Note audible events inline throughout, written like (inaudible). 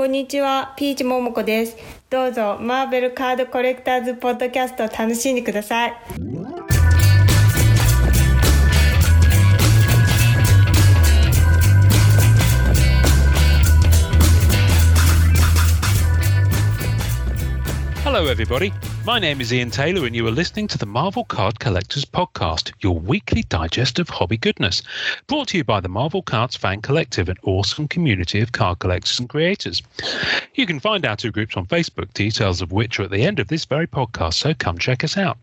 こんにちは、ピーチももこです。どうぞ、マーベルカードコレクターズポッドキャストを楽しんでください。Hello, everybody. My name is Ian Taylor, and you are listening to the Marvel Card Collectors Podcast, your weekly digest of hobby goodness. Brought to you by the Marvel Cards Fan Collective, an awesome community of card collectors and creators. You can find our two groups on Facebook, details of which are at the end of this very podcast, so come check us out.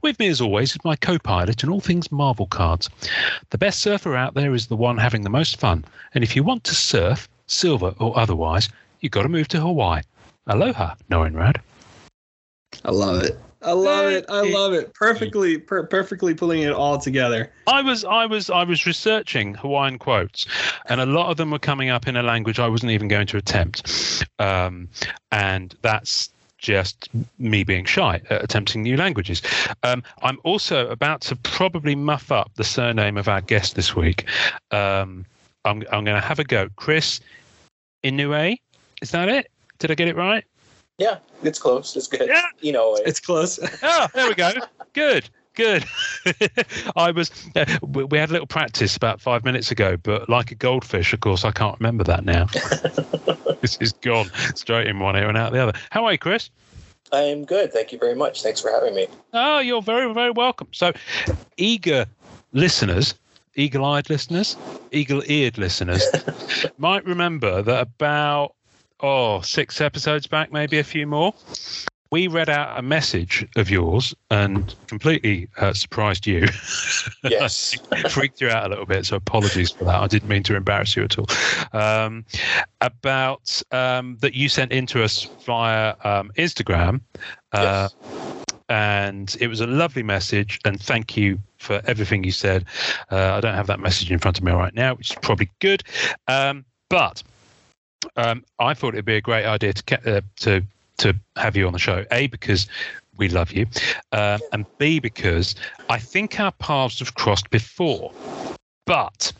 With me, as always, is my co pilot in all things Marvel cards. The best surfer out there is the one having the most fun, and if you want to surf, silver or otherwise, you've got to move to Hawaii. Aloha, Noenrad. I love it. I love it. I love it. Perfectly, per- perfectly pulling it all together. I was, I was, I was researching Hawaiian quotes, and a lot of them were coming up in a language I wasn't even going to attempt, um, and that's just me being shy at attempting new languages. Um, I'm also about to probably muff up the surname of our guest this week. Um, I'm, I'm going to have a go. Chris Inoue, is that it? Did I get it right? Yeah, it's close. It's good. Yeah. You know, it. It's close. (laughs) Oh, there we go. Good, good. (laughs) I was. Uh, we we had a little practice about five minutes ago, but like a goldfish, of course, I can't remember that now. (laughs) this is gone straight in one ear and out the other. How are you, Chris? I'm good. Thank you very much. Thanks for having me. Oh, you're very, very welcome. So, eager listeners, eagle eyed listeners, eagle eared listeners might remember that about, oh, six episodes back, maybe a few more, we read out a message of yours and completely uh, surprised you. (laughs) Yes. freaked you out a little bit, so apologies for that. I didn't mean to embarrass you at all. Um, about um, that you sent in to us via um, Instagram. Uh, And it was a lovely message, and thank you for everything you said. Uh, I don't have that message in front of me right now, which is probably good. Um, but um, I thought it'd be a great idea to uh, to to have you on the show. A because we love you, um, and B because I think our paths have crossed before. But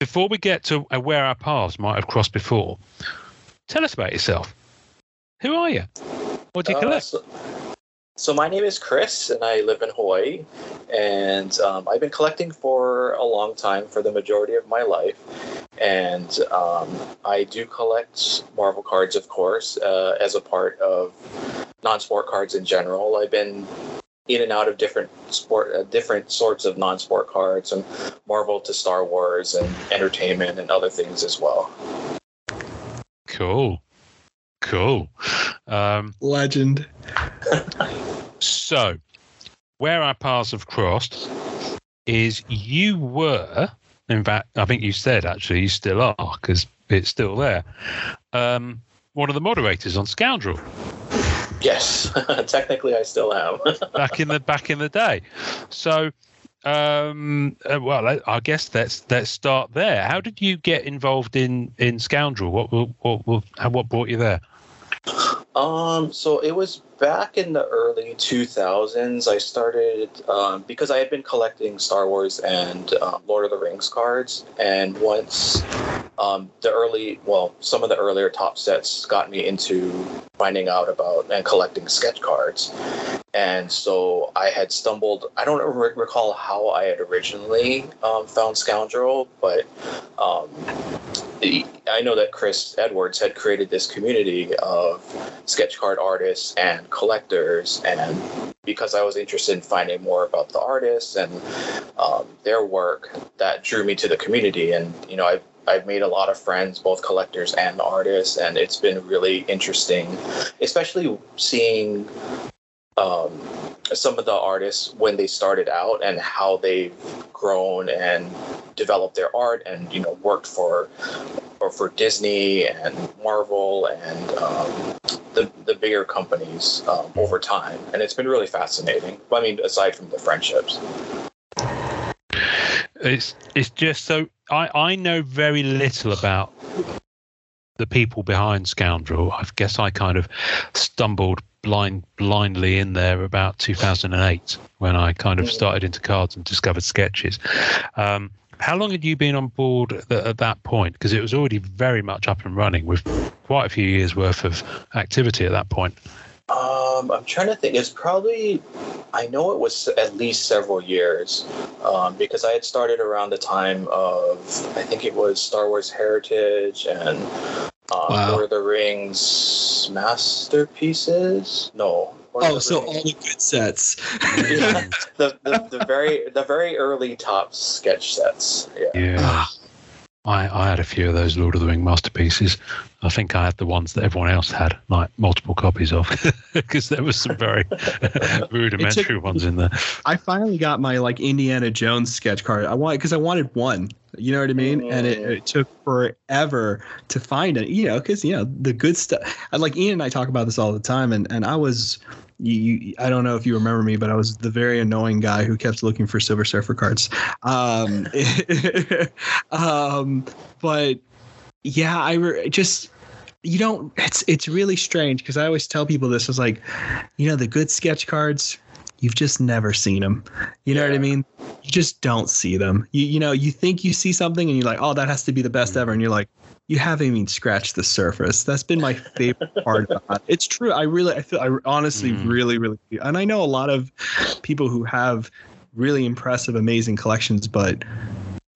before we get to uh, where our paths might have crossed before, tell us about yourself. Who are you? What do you Uh, collect? so, so my name is Chris, and I live in Hawaii. And um, I've been collecting for a long time, for the majority of my life. And um, I do collect Marvel cards, of course, uh, as a part of non-sport cards in general. I've been in and out of different sport, uh, different sorts of non-sport cards, from Marvel to Star Wars and entertainment and other things as well. Cool. Cool. Um, Legend. so, where our paths have crossed is you were, in fact, I think you said actually you still are because it's still there. Um, one of the moderators on Scoundrel Yes, (laughs) technically I still am. (laughs) back in the back in the day. So, um, uh, well, I, I guess let's let's start there. How did you get involved in in Scoundrel? What what what what, brought you there? Um, so it was back in the early 2000s. I started um, because I had been collecting Star Wars and um, Lord of the Rings cards, and once um, the early, well, some of the earlier top sets got me into finding out about and collecting sketch cards. And so I had stumbled. I don't re- recall how I had originally um, found Scoundrel, but um, I know that Chris Edwards had created this community of sketch card artists and collectors, and because I was interested in finding more about the artists and um, their work, that drew me to the community. And you know, I've I've made a lot of friends, both collectors and artists, and it's been really interesting, especially seeing um, some of the artists when they started out and how they've grown and developed their art and you know worked for or for Disney and Marvel and um, the the bigger companies um, over time, and it's been really fascinating. I mean, aside from the friendships. It's it's just so I I know very little about the people behind Scoundrel. I guess I kind of stumbled blind blindly in there about 2008 when I kind of started into cards and discovered sketches. Um, how long had you been on board at, at that point? Because it was already very much up and running with quite a few years worth of activity at that point. Um, I'm trying to think. It's probably, I know it was at least several years, um, because I had started around the time of, I think it was Star Wars Heritage and uh, Wow. Lord of the Rings masterpieces. No. Lord of Oh, the so Rings- all the good sets. Yeah. (laughs) the, the the very the very early top sketch sets. Yeah. Yeah. Ah, I, I had a few of those Lord of the Ring masterpieces. I think I had the ones that everyone else had, like multiple copies of, (laughs) because there was some very (laughs) rudimentary ones in there. I finally got my like Indiana Jones sketch card. I wanted because I wanted one. You know what I mean? And it, it took forever to find it. You know, because you know the good stuff. I like Ian and I talk about this all the time, and and I was. You, you, I don't know if you remember me, but I was the very annoying guy who kept looking for Silver Surfer cards. Um, (laughs) um, but yeah, I re- just you don't. It's it's really strange because I always tell people this is like, you know, the good sketch cards you've just never seen them. You know what I mean? You just don't see them. You you know, you think you see something and you're like, "Oh, that has to be the best ever." And you're like, "You haven't even scratched the surface." That's been my favorite part about it. It's true. I really I feel I honestly Mhm. really really and I know a lot of people who have really impressive amazing collections, but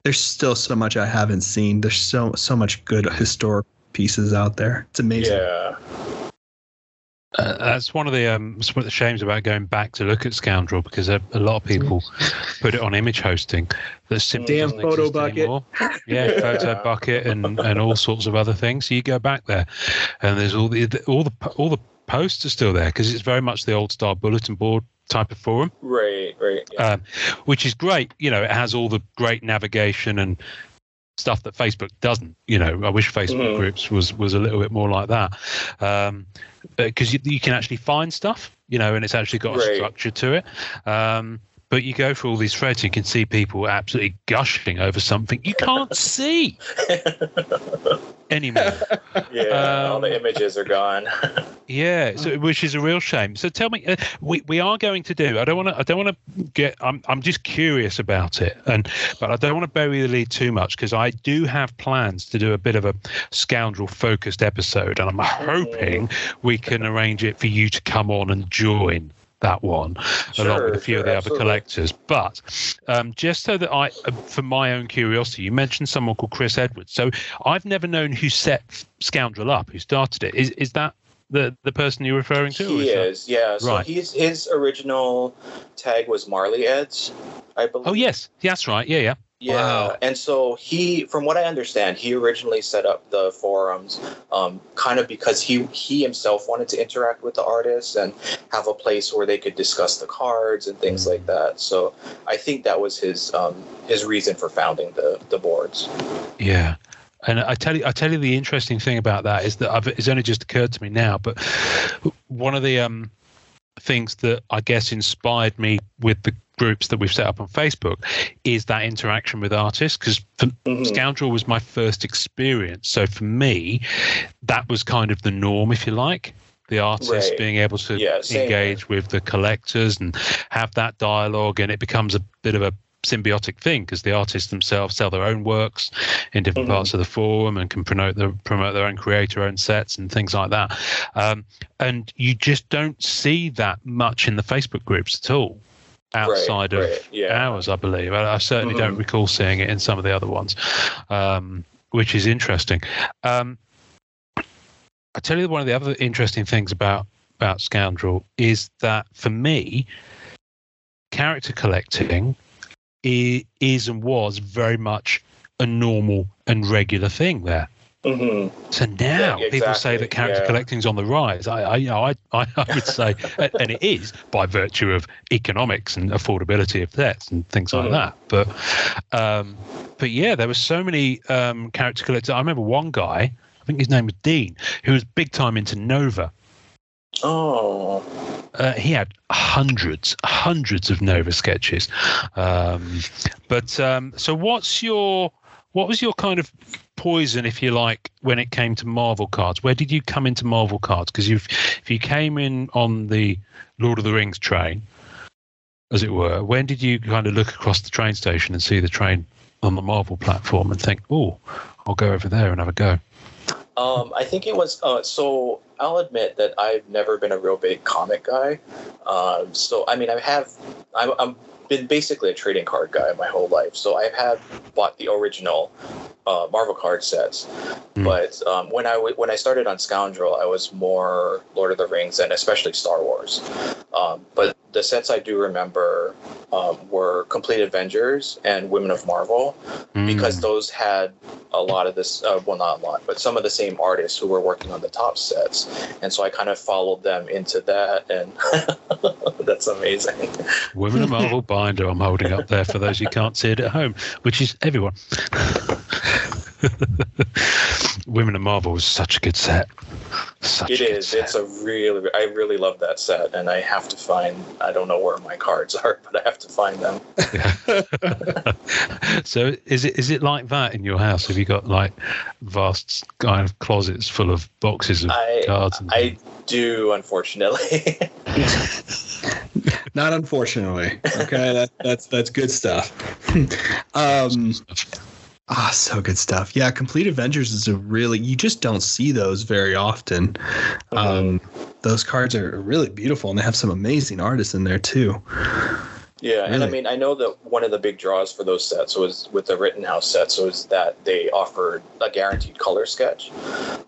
there's still so much I haven't seen. There's so so much good historic pieces out there. It's amazing. Yeah. Uh, that's one of the um, it's one of the shames about going back to look at Scoundrel because a, a lot of people (laughs) put it on image hosting that simply Damn doesn't photo exist bucket. anymore. Yeah, (laughs) photo Yeah. bucket and, and all sorts of other things. So you go back there, and there's all the all the all the posts are still there because it's very much the old style bulletin board type of forum. Right. Right. Yeah. um, which is great. You know, it has all the great navigation and stuff that Facebook doesn't. You know, I wish Facebook Mhm. groups was was a little bit more like that, um, because you, you can actually find stuff. You know, and it's actually got a structure to it. Um, but you go through all these threads, and you can see people absolutely gushing over something you can't (laughs) see anymore. (laughs) yeah. all um, the images are gone. (laughs) Yeah, so which is a real shame. So tell me, uh, we we are going to do. I don't want to. I don't want to get. I'm I'm just curious about it, and but I don't want to bury the lead too much because I do have plans to do a bit of a scoundrel focused episode, and I'm hoping we can arrange it for you to come on and join that one along with a few of the absolutely. other collectors. But um, just so that I, uh, for my own curiosity, you mentioned someone called Chris Edwards. So I've never known who set Scoundrel up, who started it. Is is that the the person you're referring to? He is yeah. So Right. he's his original tag was Marley Eds, I believe. Oh yes, that's right. Yeah, yeah. Yeah, Wow. and so he, from what I understand, he originally set up the forums, um, kind of because he he himself wanted to interact with the artists and have a place where they could discuss the cards and things like that. So I think that was his um, his reason for founding the the boards. Yeah. And I tell you, I tell you, the interesting thing about that is that I've, it's only just occurred to me now. But one of the um, things that I guess inspired me with the groups that we've set up on Facebook is that interaction with artists. Because Mhm. Scoundrel was my first experience, so for me, that was kind of the norm, if you like. The artists Right. being able to Yeah, engage with the collectors and have that dialogue, and it becomes a bit of a symbiotic thing because the artists themselves sell their own works in different Mhm. parts of the forum and can promote the promote their own creator own sets and things like that. Um, and you just don't see that much in the Facebook groups at all outside of right, yeah. ours, I believe. I, I certainly don't Mhm. recall seeing it in some of the other ones, um, which is interesting. Um, I tell you, one of the other interesting things about about Scoundrel is that for me, character collecting i- is and was very much a normal and regular thing there. Mhm. So now Yeah, people say that character yeah. collecting's on the rise. I, I, you know, I, I, I would say, (laughs) and it is by virtue of economics and affordability of sets and things like Mhm. that. But, um, but yeah, there were so many um, character collectors. I remember one guy, I think his name was Dean, who was big time into Nova. Oh, Uh, he had hundreds, hundreds of Nova sketches. Um, but um, so, what's your what was your kind of poison, if you like, when it came to Marvel cards? Where did you come into Marvel cards? Because if if you came in on the Lord of the Rings train, as it were, when did you kind of look across the train station and see the train on the Marvel platform and think, oh, I'll go over there and have a go? Um, I think it was uh, so. I'll admit that I've never been a real big comic guy. Um, so I mean, I have. I'm, I'm been basically a trading card guy my whole life. So I have bought the original uh, Marvel card sets. Mm. But um, when I w- when I started on Scoundrel, I was more Lord of the Rings and especially Star Wars. Um, but the sets I do remember um, were Complete Avengers and Women of Marvel Mm. because those had a lot of this uh, well not a lot but some of the same artists who were working on the top sets and so i kind of followed them into that and (laughs) that's amazing Women of Marvel (laughs) binder I'm holding up there for those who can't see it at home, which is everyone. (laughs) Women of Marvel was such a good set. Such it is set. it's a really i really love that set and i have to find i don't know where my cards are but i have to find them (laughs) so is it is it like that in your house? Have you got like vast kind of closets full of boxes of I- cards? And i do unfortunately (laughs) Not unfortunately. Okay, that, that's that's good stuff. (laughs) um, ah, so good stuff. Yeah, Complete Avengers is a really you just don't see those very often. Um, those cards are really beautiful, and they have some amazing artists in there too. Yeah, and I mean, I know that one of the big draws for those sets was with the Rittenhouse sets was that they offered a guaranteed color sketch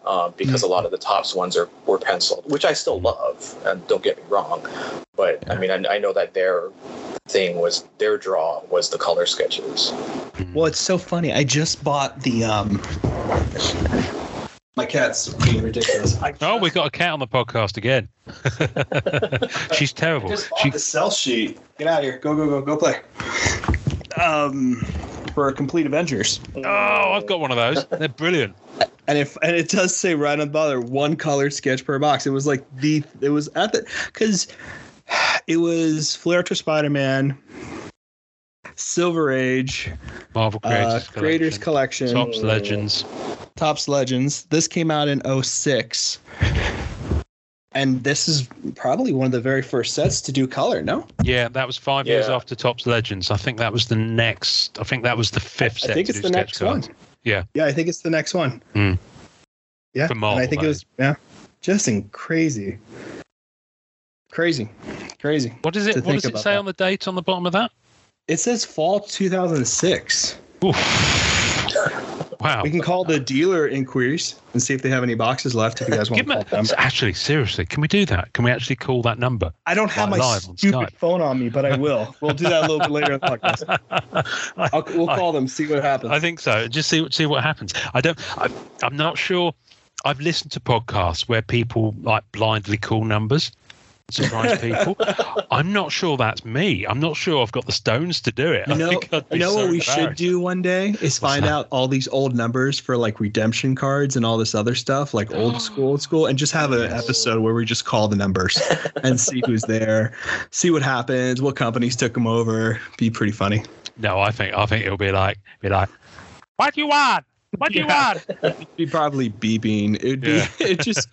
um, because a lot of the Topps ones are were penciled, which I still love, and don't get me wrong, but I mean, I, I know that their thing was their draw was the color sketches. Well, it's so funny. I just bought the um. My cat's being ridiculous. I Oh, we got a cat on the podcast again. (laughs) She's terrible. just bought She, the sell sheet. Get out of here. Go, go, go, go play. Um, for Complete Avengers. oh, I've got one of those. They're brilliant. And if and it does say right on the bottom, one color sketch per box. It was like the it was at the because it was Flair to Spider Man, Silver Age, Marvel uh, Creators, Creators Collection, Collection, Topps Legends. Topps Legends. This came out in 06. And this is probably one of the very first sets to do color, no? Yeah, that was five years after Topps Legends. I think that was the next. I think that was the fifth I set. think to it's do the next cards. one. Yeah. Yeah, I think it's the next one. Hmm. Yeah. For Marvel, and I think that it was yeah. Just in crazy. Crazy. Crazy. What does it? What does it say that. on the date on the bottom of that? It says fall 2006. Oof. Wow. We can call the dealer inquiries and see if they have any boxes left if you guys want to call them. actually, seriously, can we do that? Can we actually call that number? I don't have Like my stupid Skype. phone on me, but I will. We'll do that a little bit later in the podcast. (laughs) I'll, we'll I- call them, see what happens. I think so. Just see see what happens. I don't. I, I'm not sure. I've listened to podcasts where people like blindly call numbers, surprise people. I'm not sure that's me. I'm not sure I've got the stones to do it. You know, you know so what we should do one day is find that? out all these old numbers for like redemption cards and all this other stuff, like old (gasps) school, old school, and just have an episode where we just call the numbers (laughs) and see who's there, see what happens, what companies took them over. Be pretty funny. No, I think I think it'll be like be like, what do you want? What do you Yeah. want? (laughs) Be probably beeping. It'd be Yeah. it just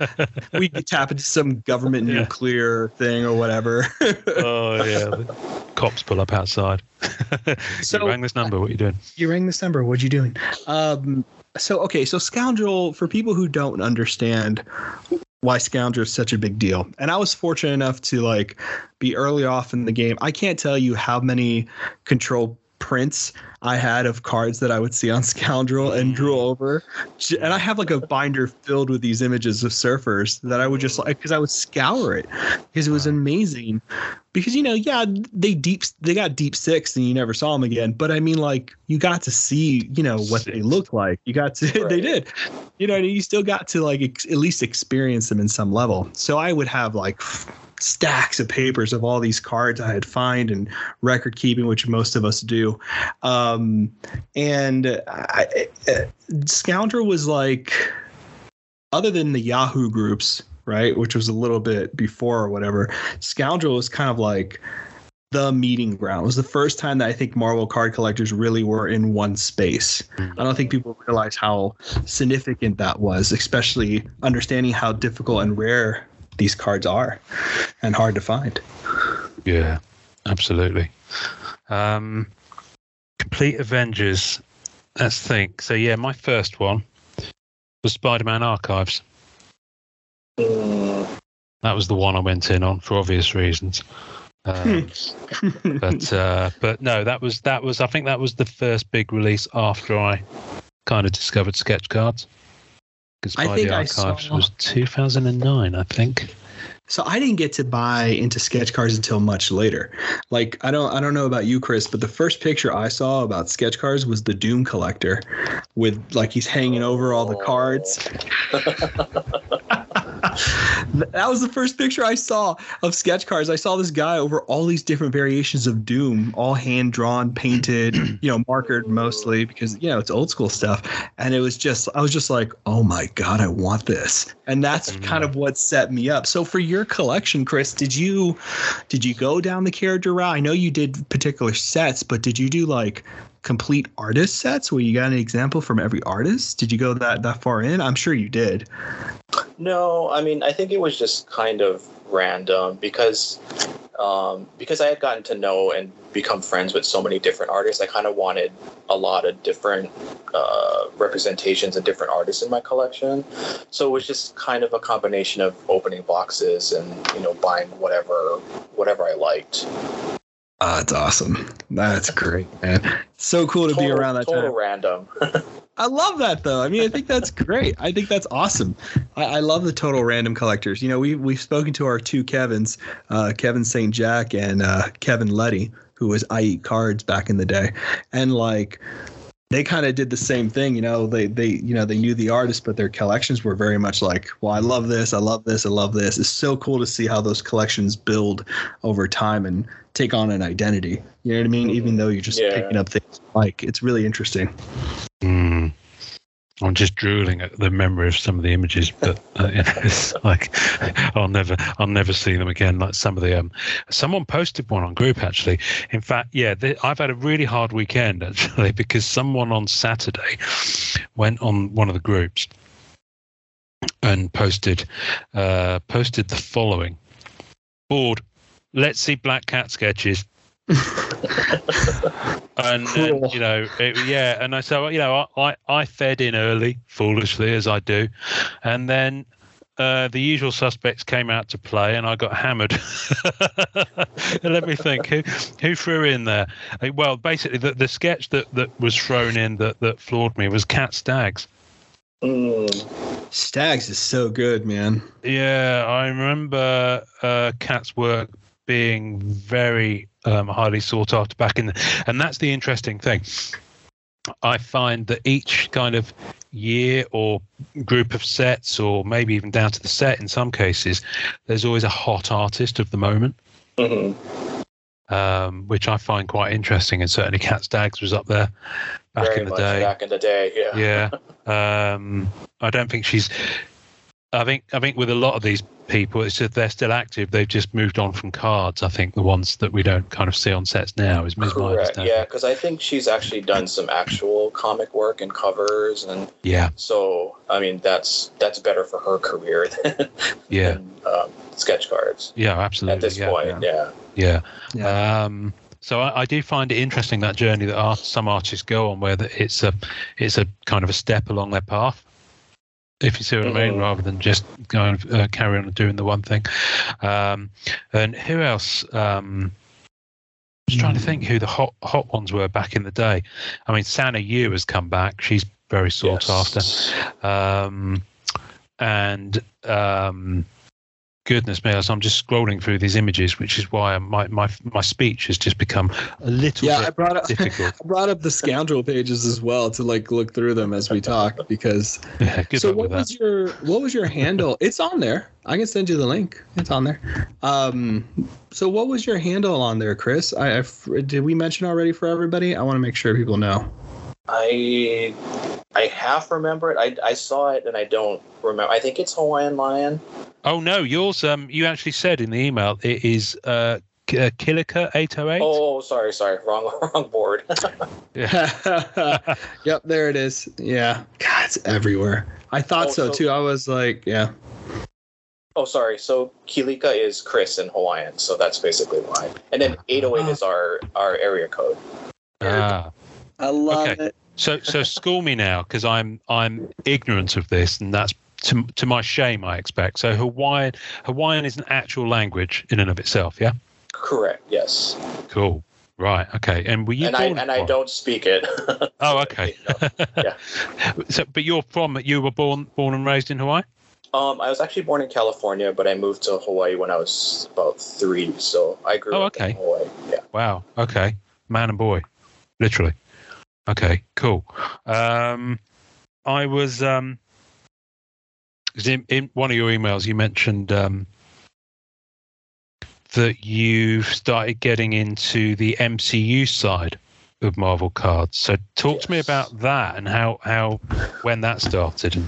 we could tap into some government Yeah. nuclear thing or whatever. (laughs) oh yeah, the (laughs) cops pull up outside. So- you rang this number. What are you doing? you rang this number. What you doing? Um, so okay, so scoundrel for people who don't understand why scoundrel is such a big deal, and I was fortunate enough to like be early off in the game. I can't tell you how many control prints I had of cards that I would see on (laughs) Scoundrel and drew mm. over. And I have like a binder filled with these images of surfers that I would just like because I would scour it because it was amazing. Because you know, yeah, they deep they got deep six and you never saw them again. But I mean, like you got to see, you know, what they looked like. You got to (laughs) they did, you know, you still got to like ex- at least experience them in some level. So I would have like stacks of papers of all these cards I had find and record keeping, which most of us do. Um, and I, I, Scoundrel was like, other than the Yahoo groups, right, which was a little bit before or whatever, Scoundrel was kind of like the meeting ground. It was the first time that I think Marvel card collectors really were in one space. I don't think people realize how significant that was, especially understanding how difficult and rare these cards are and hard to find. Yeah, absolutely. Um, Complete Avengers let's think. So yeah, my first one was Spider-Man Archives. Mm, That was the one I went in on for obvious reasons. Um, (laughs) but uh, but no, that was that was I think that was the first big release after I kind of discovered sketch cards. Because I by think the I archives saw- was 2009, I think. So I didn't get to buy into sketch cards until much later. Like I don't I don't know about you, Chris, but the first picture I saw about sketch cards was the Doom collector, with like he's hanging over all the cards. (laughs) that was the first picture I saw of sketch cards. I saw this guy over all these different variations of Doom, all hand drawn, painted, (clears throat) you know, markered mostly because you know it's old school stuff. And it was just I was just like, oh my god, I want this. And that's Mm. kind of what set me up. So for your collection, Chris, did you did you go down the character route? I know you did particular sets, but did you do like complete artist sets where you got an example from every artist? Did you go that that far in? I'm sure you did. No, I mean, I think it was just kind of random because um, because I had gotten to know and become friends with so many different artists. I kind of wanted a lot of different uh, representations of different artists in my collection. So it was just kind of a combination of opening boxes and you know buying whatever whatever I liked. Ah, that's awesome. That's great, man. So cool to be around that total time. random. (laughs) I love that though. I mean, I think that's great. I think that's awesome. I, I love the total random collectors. You know, we we've spoken to our two Kevins, uh, Kevin St. Jack and uh, Kevin Letty, who was I Eat Cards back in the day, and like they kind of did the same thing. You know, they they you know they knew the artist, but their collections were very much like, well, I love this, I love this, I love this. It's so cool to see how those collections build over time and take on an identity. You know what I mean? Even though you're just Yeah. picking up things like it's really interesting. Mm. I'm just drooling at the memory of some of the images, but uh, (laughs) you know, it's like I'll never, I'll never see them again. Like some of the, um, someone posted one on group actually. In fact, yeah, th I've had a really hard weekend (laughs) actually because someone on Saturday went on one of the groups and posted, uh, posted the following: "Board, let's see Black Cat sketches." (laughs) and, Cool. and you know it, yeah and i so you know I, I i fed in early foolishly as i do and then uh, the usual suspects came out to play, and I got hammered. (laughs) Let me think. Who who threw in there? Uh, Well, basically, the, the sketch that, that was thrown in that, that floored me was Kat Staggs. Mm, Staggs is so good, man. Yeah, I remember uh, Kat's work being very um, highly sought after back in, the, and that's the interesting thing. I find that each kind of year or group of sets, or maybe even down to the set in some cases, there's always a hot artist of the moment, mhm. um, which I find quite interesting. And certainly, Kat Staggs was up there back Very in the day. Back in the day, yeah. Yeah. (laughs) Um, I don't think she's. I think I think with a lot of these people, it's that they're still active. They've just moved on from cards. I think the ones that we don't kind of see on sets now is Ms. Myers. Correct. Yeah, because I think she's actually done some actual comic work and covers, and Yeah. so I mean that's that's better for her career (laughs) than, Yeah. than um, sketch cards Yeah. Absolutely. at this yeah, point. Yeah. Yeah. Yeah. Um, so I, I do find it interesting that journey that art, some artists go on, where that it's a it's a kind of a step along their path. If you see what I mean, Mhm. rather than just going uh, carry on doing the one thing. Um, and who else? Um, I just trying to think who the hot hot ones were back in the day. I mean, Sana Yu has come back. She's very sought Yes. after. Um, and um, goodness me, I'm just scrolling through these images, which is why my my my speech has just become a little Yeah, I brought up (laughs) difficult. I brought up the scoundrel pages as well to like look through them as we talk because (laughs) Yeah, so what with that. was your what was your handle? It's on there. I can send you the link. It's on there. Um, so what was your handle on there, Chris? I, I did we mention already for everybody? I want to make sure people know. I I half remember it. I, I saw it and I don't remember. I think it's Hawaiian Lion. Oh no, yours. Um, you actually said in the email it is uh, K- uh Kilika eight oh eight. Oh, sorry, sorry, wrong (laughs) wrong board. (laughs) (laughs) yep, there it is. Yeah, God, it's everywhere. I thought Oh, so, so- too. I was like, yeah. oh, sorry. So Kilika is Chris in Hawaiian, so that's basically why. And then 808 is our our area code. Ah, I love Okay. it. So so (laughs) school me now because I'm I'm ignorant of this, and that's to to my shame. I expect. So Hawaiian Hawaiian is an actual language in and of itself. Yeah. Correct. Yes. Cool. Right. Okay. And were you and I born? and I don't speak it. (laughs) Oh, okay. (laughs) Yeah. So, but you're from you were born born and raised in Hawaii. Um, I was actually born in California, but I moved to Hawaii when I was about three. So I grew Oh, up okay. in Hawaii. Yeah. Wow. Okay. Man and boy, literally. Okay. Cool. Um, I was um, in, in one of your emails you mentioned um that you've started getting into the MCU side of Marvel cards. So talk to me about that and how how when that started and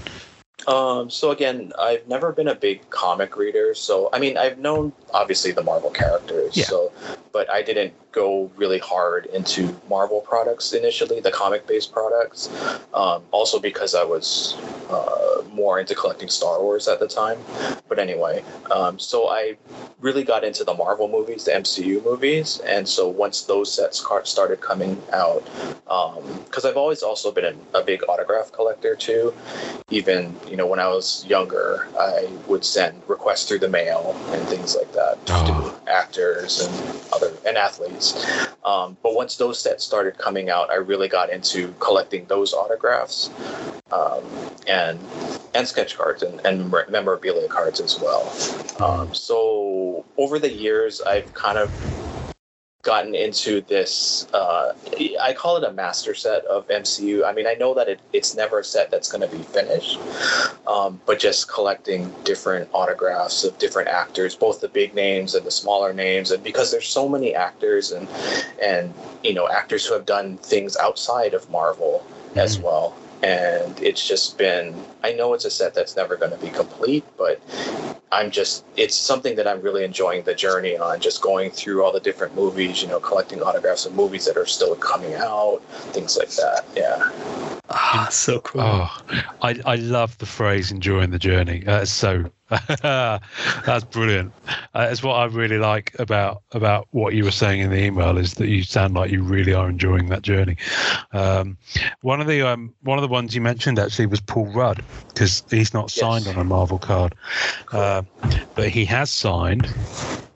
Um, so again, I've never been a big comic reader. So I mean, I've known obviously the Marvel characters. Yeah. So, but I didn't go really hard into Marvel products initially, the comic-based products. Um, also because I was uh, more into collecting Star Wars at the time. But anyway, um, so I really got into the Marvel movies, the MCU movies, and so once those sets started coming out, because I've always also been a, a big autograph collector too. Even you know when I was younger, I would send requests through the mail and things like that Oh. to actors and other and athletes. Um, but once those sets started coming out, I really got into collecting those autographs um, and and sketch cards and, and memorabilia cards as well. Um, so over the years, I've kind of gotten into this. Uh, I call it a master set of MCU. I mean, I know that it, it's never a set that's going to be finished, um, but just collecting different autographs of different actors, both the big names and the smaller names, and because there's so many actors and and you know actors who have done things outside of Marvel as Mhm. well. And it's just been, I know it's a set that's never going to be complete, but I'm just, it's something that I'm really enjoying the journey on, just going through all the different movies, you know, collecting autographs of movies that are still coming out, things like that. Yeah. Ah, so cool. Oh, I, I love the phrase "enjoying the journey." That's so (laughs) that's brilliant. Uh, that's what I really like about about what you were saying in the email is that you sound like you really are enjoying that journey. Um, one of the um, one of the ones you mentioned actually was Paul Rudd because he's not Yes. signed on a Marvel card, uh, but he has signed.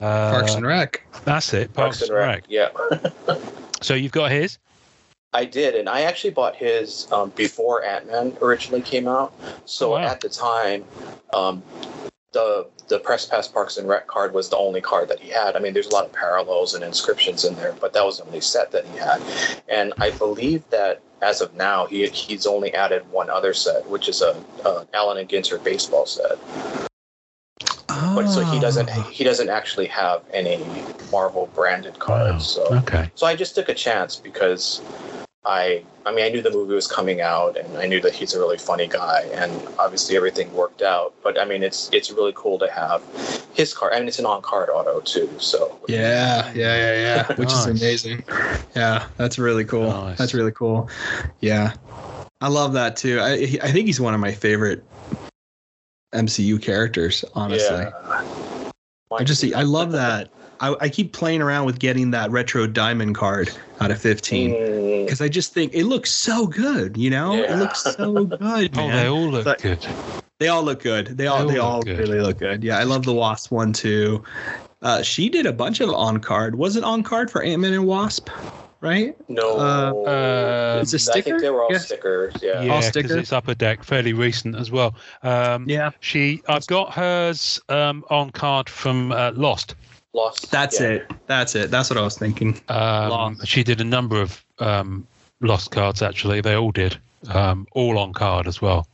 Uh, Parks and Rec. That's it, Parks, and Rec. Yeah. (laughs) So you've got his. I did, and I actually bought his um, before Ant Man originally came out. So Oh, wow. at the time, um, the the Press Pass Parks and Rec card was the only card that he had. I mean, there's a lot of parallels and inscriptions in there, but that was the only set that he had. And I believe that as of now, he he's only added one other set, which is a, a Allen and Ginter baseball set. But so he doesn't Ah. he doesn't actually have any Marvel branded cards. So Okay. so I just took a chance because I I mean I knew the movie was coming out and I knew that he's a really funny guy and obviously everything worked out. But I mean it's it's really cool to have his card and it's an on card auto too. So Yeah, yeah, yeah, yeah. (laughs) Which Nice. is amazing. Yeah, that's really cool. Nice. That's really cool. Yeah, I love that too. I I think he's one of my favorite MCU characters. Honestly, yeah. I just see, I love that. I, I keep playing around with getting that retro diamond card out of 15 Mm, because I just think it looks so good. You know, it looks so good. (laughs) Oh, they all look But- good. They all look good. They all They they all all, look good. really look good. Yeah, I love the Wasp one too. Uh, she did a bunch of on card. Was it on card for Ant Man and Wasp? Right? no, Uh, It's a sticker? I think they were all Yes. stickers. Yeah. Yeah, because stickers? it's upper deck, fairly recent as well. Um, Yeah. She, I've got hers um, on card from uh, Lost. Lost. That's yeah. it. That's it. That's what I was thinking. Um, Lost. she did a number of um, Lost cards. Actually, they all did, um, all on card as well.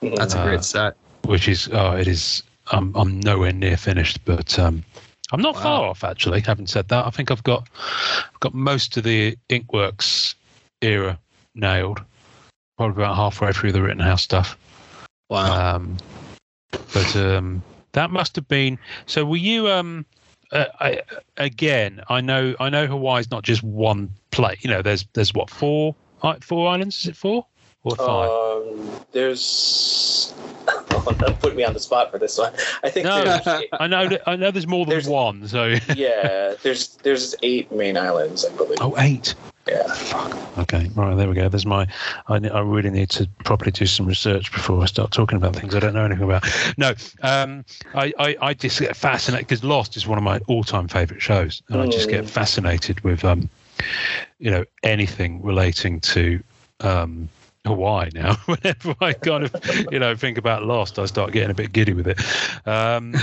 That's a Uh, great set. Which is, oh, it is. I'm, I'm nowhere near finished, but um, I'm not Wow. far off. Actually, having said that, I think I've got, I've got most of the Inkworks era nailed. Probably about halfway through the Rittenhouse stuff. Wow. Um, but um, that must have been. So were you? Um, uh, I, again, I know. I know Hawaii's not just one place. You know, there's there's what four four islands? Is it four or five? Um, there's. (laughs) Put me on the spot for this one. I think No. there's, (laughs) I know. I know. There's more than there's- one. So (laughs) yeah, there's there's eight main islands, I believe. oh, eight. Yeah. Okay, all right, there we go. There's my. I, I really need to properly do some research before I start talking about things I don't know anything about. No, um, I, I, I just get fascinated because Lost is one of my all-time favorite shows, and I just get Mm. fascinated with, um, you know, anything relating to um, Hawaii. Now, (laughs) whenever I kind of, you know, think about Lost, I start getting a bit giddy with it. Um,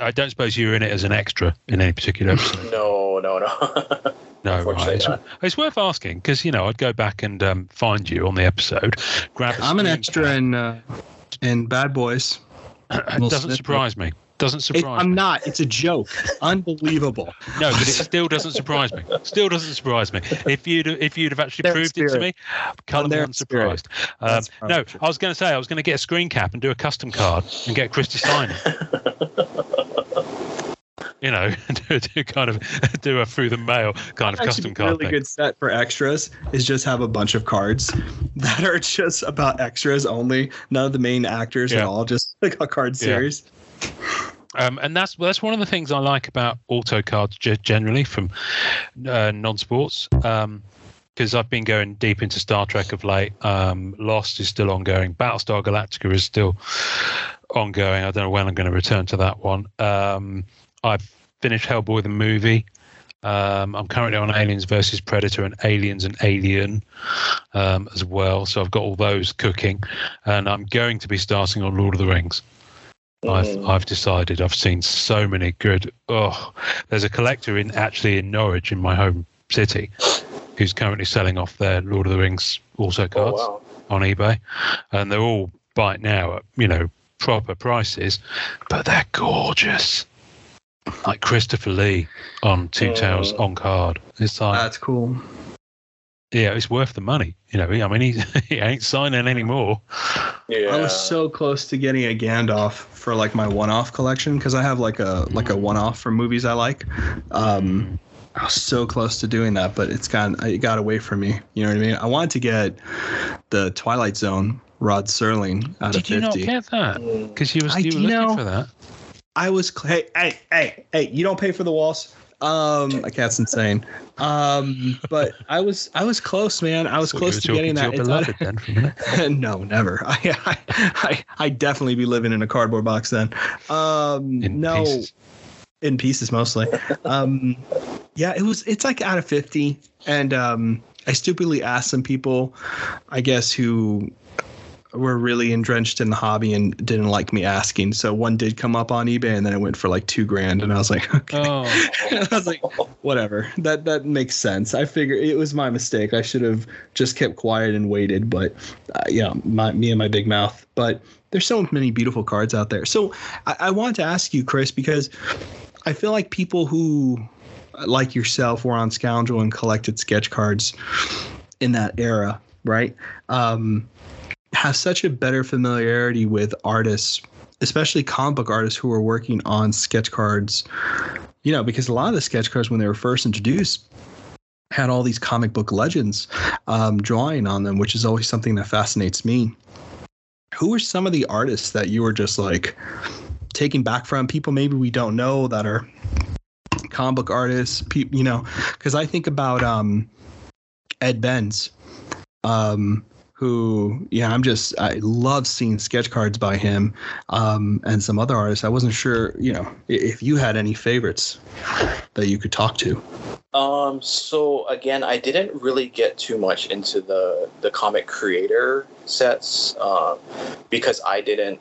I don't suppose you were in it as an extra in any particular episode. No, no, no. (laughs) No, right. It's, it's worth asking because you know I'd go back and um, find you on the episode. Grab. a I'm an extra cap. in uh, in Bad Boys. (clears throat) It doesn't Smith. surprise me. Doesn't It, surprise I'm me. not. It's a joke. Unbelievable. (laughs) No, but it still doesn't surprise me. Still doesn't surprise me. If you'd if you'd have actually Their proved it to me, colour me their unsurprised. Um, no. I was going to say I was going to get a screen cap and do a custom card and get Chris to sign it. (laughs) You know, (laughs) do, do kind of do a through the mail kind of Actually, custom a card really thing. good set for extras is just have a bunch of cards that are just about extras only. None of the main actors at all. Just like a card Yeah. series. Um, and that's that's one of the things I like about auto cards ge- generally from uh, non-sports. Because I've been going deep into Star Trek of late. Um, Lost is still ongoing. Battlestar Galactica is still ongoing. I don't know when I'm going to return to that one. Um, I've finished Hellboy the movie. Um, I'm currently on Aliens versus Predator and Aliens and Alien um, as well. So I've got all those cooking, and I'm going to be starting on Lord of the Rings. I've Mm. I've decided I've seen so many good. Oh, there's a collector in actually in Norwich in my home city, who's currently selling off their Lord of the Rings auto Oh, cards wow. on eBay, and they're all all right now at you know proper prices, but they're gorgeous. Like Christopher Lee on Two Towers Mm. on card. It's like That's cool. Yeah, it's worth the money. You know, I mean he, (laughs) he ain't signing anymore. Yeah. I was so close to getting a Gandalf for like my one-off collection because I have like a like a one-off for movies I like. Um, I was so close to doing that, but it's got it got away from me. You know what I mean? I wanted to get the Twilight Zone Rod Serling out Did of you not fifty. get that? Mm. Because you was I- you were looking know- for that. I was hey hey hey hey you don't pay for the walls. Um, my cat's insane. Um, but I was I was close, man. I was you close to getting that. It's not- then (laughs) no, never. (laughs) I, I, I, I definitely be living in a cardboard box then. Um, In no, pieces. in pieces mostly. Um, yeah, it was. It's like out of fifty, and um, I stupidly asked some people, I guess, who were really entrenched in the hobby and didn't like me asking. So one did come up on eBay, and then it went for like two grand, and I was like, (laughs) okay. Oh, (laughs) I was like, whatever. That that makes sense. I figure it was my mistake. I should have just kept quiet and waited. But uh, yeah, my me and my big mouth. But there's so many beautiful cards out there. So I, I want to ask you, Chris, because I feel like people who like yourself were on Scoundrel and collected sketch cards in that era, right? Um, have such a better familiarity with artists, especially comic book artists who are working on sketch cards. You know, because a lot of the sketch cards when they were first introduced had all these comic book legends um, drawing on them, which is always something that fascinates me. Who are some of the artists that you were just like taking back from people maybe we don't know that are comic book artists? People, you know, because I think about um, Ed Benes, um, who yeah, I'm just I love seeing sketch cards by him um, and some other artists. I wasn't sure, you know, if you had any favorites that you could talk to. Um, so again, I didn't really get too much into the the comic creator sets um, because I didn't.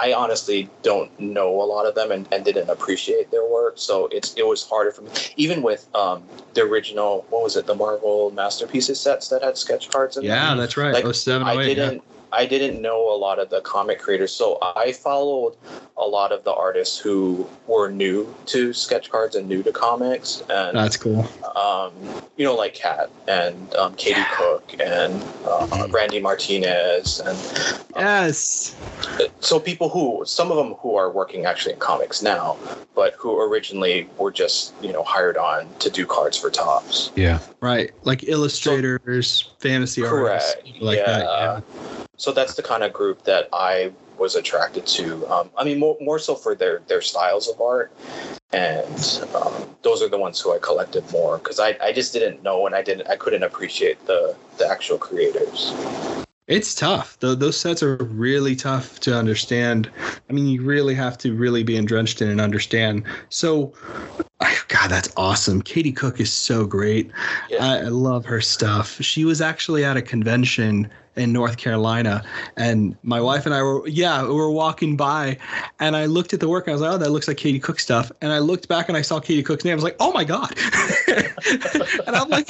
I honestly don't know a lot of them and, and didn't appreciate their work, so it's it was harder for me. Even with um, the original, what was it, the Marvel masterpieces sets that had sketch cards in them. Yeah, that's right. Like, oh seven, I eight. didn't I didn't know a lot of the comic creators, so I followed a lot of the artists who were new to sketch cards and new to comics, and That's cool. um, you know, like Kat and um, Katie Cook and uh, Randy Martinez, and Yes. so people who some of them who are working actually in comics now, but who originally were just you know hired on to do cards for Topps. yeah. Right. Like illustrators, fantasy artists, Correct. people like yeah. that. Yeah. So that's the kind of group that I was attracted to. Um, I mean, more, more so for their their styles of art. and um, those are the ones who I collected more because I, I just didn't know and I didn't I couldn't appreciate the the actual creators. It's tough. Th- those sets are really tough to understand. I mean, you really have to really be entrenched in and understand. So, Oh, god, that's awesome. Katie Cook is so great. Yeah. I, I love her stuff. She was actually at a convention in North Carolina, and my wife and I were, yeah, we were walking by, and I looked at the work. And I was like, oh, that looks like Katie Cook stuff. And I looked back and I saw Katie Cook's name. I was like, oh my god. (laughs) and I'm like,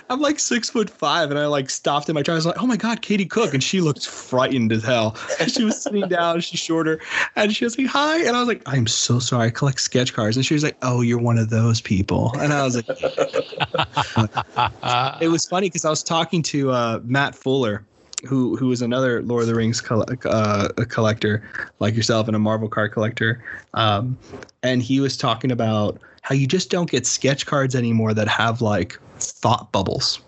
(laughs) I'm like six foot five, and I like stopped in my tracks. I was like, oh my god, Katie Cook, and she looked frightened as hell. And she was sitting down. She's shorter, and she was like, hi, and I was like, I'm so sorry. I collect sketch cards, and she was like, oh, you're one of those people. And I was like, (laughs) it was funny because I was talking to uh, Matt Fuller, who who is another Lord of the Rings coll- uh, a collector like yourself and a Marvel card collector, um, and he was talking about how you just don't get sketch cards anymore that have like thought bubbles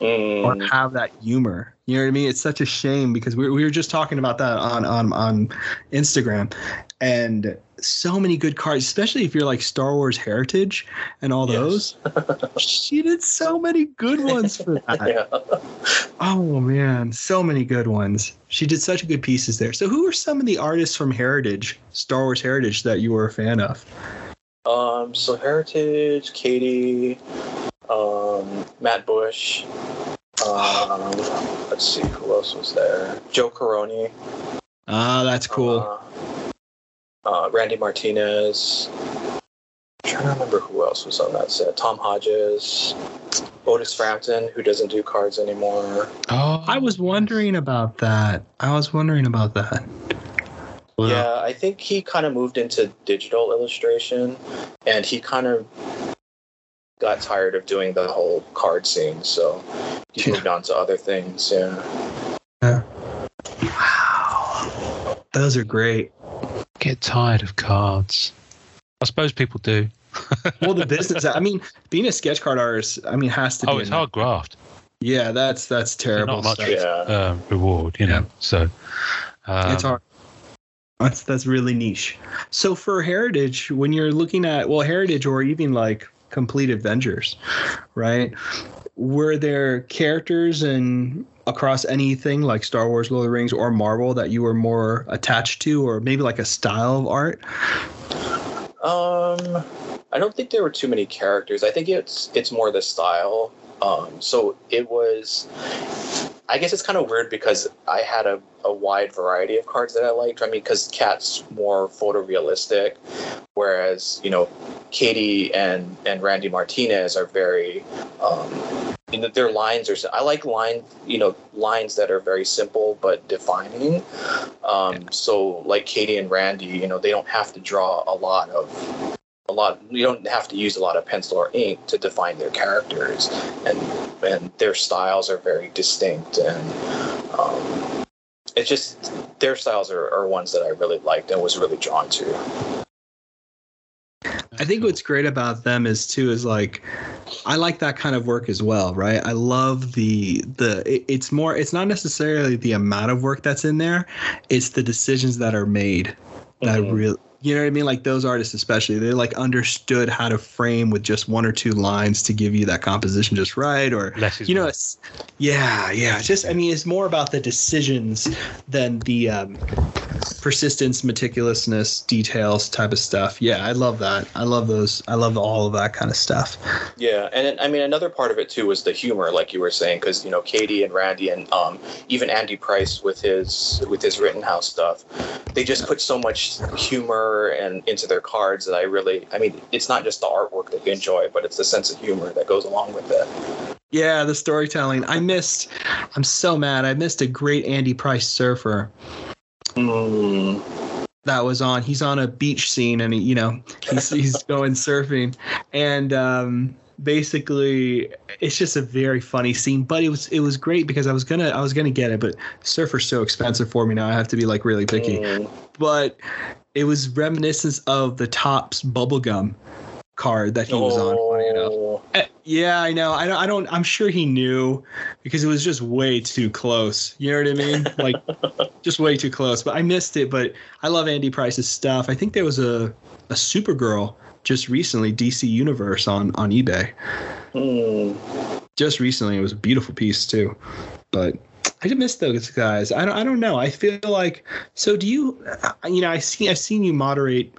or Mm, have that humor. You know what I mean? It's such a shame because we, we were just talking about that on on on Instagram, and so many good cards, especially if you're like Star Wars Heritage and all Yes. those. (laughs) she did so many good ones for (laughs) that. yeah. Oh man, so many good ones. She did such good pieces there. So who are some of the artists from Heritage, Star Wars Heritage that you were a fan of? Um, so Heritage, Katie, um, Matt Bush. Um, let's see who else was there. Joe Corroney. Ah, that's cool. Uh, uh, Randy Martinez. I'm trying to remember who else was on that set. Tom Hodges, Otis Frampton, who doesn't do cards anymore. Oh, I was wondering about that. I was wondering about that. Wow. Yeah, I think he kind of moved into digital illustration, and he kind of got tired of doing the whole card scene, so he Yeah. moved on to other things. Yeah. Yeah. Wow. Those are great. Get tired of cards. I suppose people do. (laughs) Well, the business. I mean, being a sketch card artist, I mean, has to be. Oh, it's hard graft. Yeah, that's that's terrible. Not much stuff. Yeah. uh, reward, you know. So um, it's hard. That's that's really niche. So for Heritage, when you're looking at well, Heritage or even like Complete Avengers, right? Were there characters and across anything like Star Wars, Lord of the Rings, or Marvel that you were more attached to, or maybe like a style of art? Um, I don't think there were too many characters. I think it's it's more the style. Um, so it was. I guess it's kind of weird because I had a, a wide variety of cards that I liked. I mean, because Kat's more photorealistic, whereas you know, Katie and and Randy Martinez are very. Um, you know, their lines are. I like line. You know, lines that are very simple but defining. Um, so like Katie and Randy, you know, they don't have to draw a lot of a lot you don't have to use a lot of pencil or ink to define their characters and and their styles are very distinct and um, it's just their styles are, are ones that I really liked and was really drawn to. I think what's great about them is too is like I like that kind of work as well, right? I love the the it- it's more it's not necessarily the amount of work that's in there, it's the decisions that are made that Mhm. really you know what I mean? Like those artists especially, they like understood how to frame with just one or two lines to give you that composition just right or less is you know it's yeah yeah. It's just i mean it's more about the decisions than the um, persistence meticulousness details type of stuff. Yeah i love that. I love those i love all of that kind of stuff. Yeah, and it- I mean another part of it too was the humor, like you were saying, because you know Katie and Randy and um, even Andy Price with his with his Rittenhouse stuff, they just put so much humor and into their cards that I really, I mean, it's not just the artwork that you enjoy, but it's the sense of humor that goes along with it. yeah the storytelling. I missed i'm so mad. I missed a great andy price surfer. Mm, that was on he's on a beach scene and he, you know he's, he's (laughs) going surfing. And um basically it's just a very funny scene but it was it was great because i was gonna i was gonna get it but surfer's so expensive for me now i have to be like really picky. Mm, but it was reminiscence of the Topps bubblegum card that he was on. Funny enough. Oh, Eh, Yeah, I know. I don't. I don't. I'm sure he knew because it was just way too close. You know what I mean? (laughs) Like, just way too close. But I missed it. But I love Andy Price's stuff. I think there was a a Supergirl just recently, DC Universe on on eBay. hmm. Just recently, it was a beautiful piece too. But I just miss those guys. I don't. I don't know. I feel like. So do you? uh, You know, I see. I've seen you moderate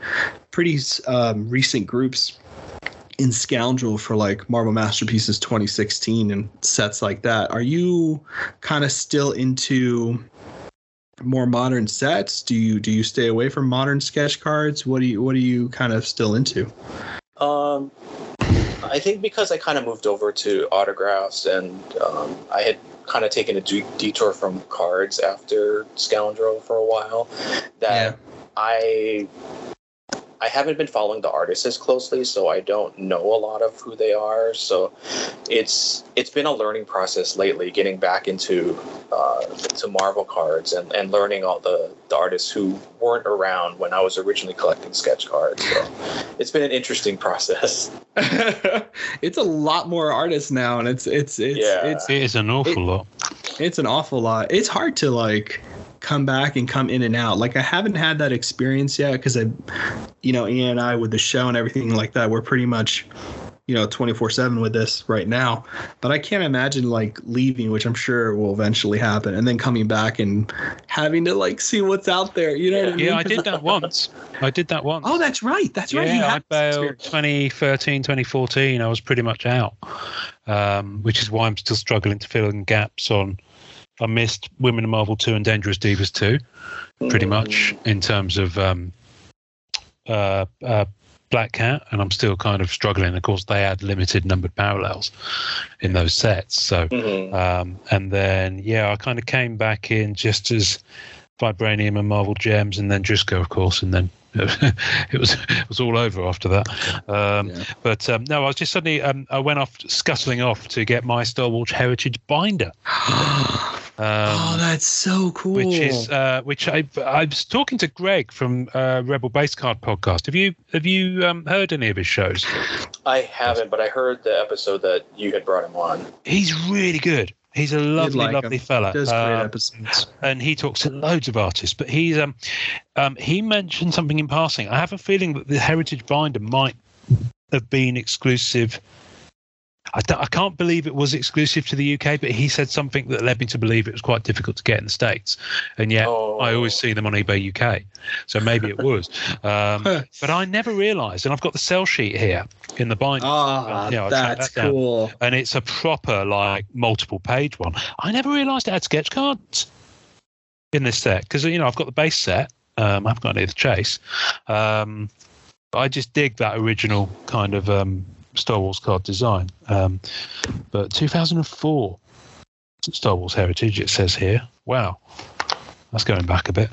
pretty um, recent groups in Scoundrel for like Marvel Masterpieces 2016 and sets like that. Are you kind of still into more modern sets? Do you do you stay away from modern sketch cards? What do you what are you kind of still into? Um, I think because I kind of moved over to autographs and um, I had kind of taken a de- detour from cards after Scoundrel for a while, that I I haven't been following the artists as closely, so I don't know a lot of who they are. So it's it's been a learning process lately, getting back into uh, to Marvel cards and, and learning all the, the artists who weren't around when I was originally collecting sketch cards. So it's been an interesting process. (laughs) (laughs) it's a lot more artists now and it's it's it's Yeah. it's It is an awful It- lot. it's an awful lot. It's hard to like come back and come in and out. Like I haven't had that experience yet because I, you know, Ian and I with the show and everything like that, we're pretty much, you know, twenty four seven with this right now. But I can't imagine like leaving, which I'm sure will eventually happen, and then coming back and having to like see what's out there. You know what I mean? Yeah, I did that (laughs) once. I did that once. Oh, that's right. That's right. Yeah, I bailed 2013, 2014. I was pretty much out, um, which is why I'm still struggling to fill in gaps on. I missed Women of Marvel 2 and Dangerous Divas 2, pretty much, in terms of um, uh, uh, Black Cat, and I'm still kind of struggling. Of course, they had limited numbered parallels in those sets. So, Mhm. um, and then, yeah, I kind of came back in just as Vibranium and Marvel Gems, and then Drisco, of course, and then (laughs) it was it was all over after that. Um, Yeah. But um, no, I was just suddenly um, I went off scuttling off to get my Star Wars Heritage binder, (gasps) (gasps) (gasps) oh, um, that's so cool. which is uh, which I I was talking to Greg from uh, Rebel Base Card podcast. Have you have you um, heard any of his shows? I haven't, but I heard the episode that you had brought him on. He's really good. He's a lovely, like him. lovely fella. Does great Um, episodes. and he talks to loads of artists. But he's um, um, he mentioned something in passing. I have a feeling that the Heritage Binder might have been exclusive. I, don't- I can't believe it was exclusive to the UK, but he said something that led me to believe it was quite difficult to get in the states. And yet, Oh. I always see them on eBay UK, so maybe it was. Um, (laughs) but I never realised, and I've got the sell sheet here in the binder. Ah, I'll that's that cool. and it's a proper like multiple page one. I never realised it had sketch cards in this set because you know I've got the base set. Um, I've got any of the chase. Um, I just dig that original kind of um, Star Wars card design. Um, but 2004 Star Wars Heritage it says here. Wow, that's going back a bit.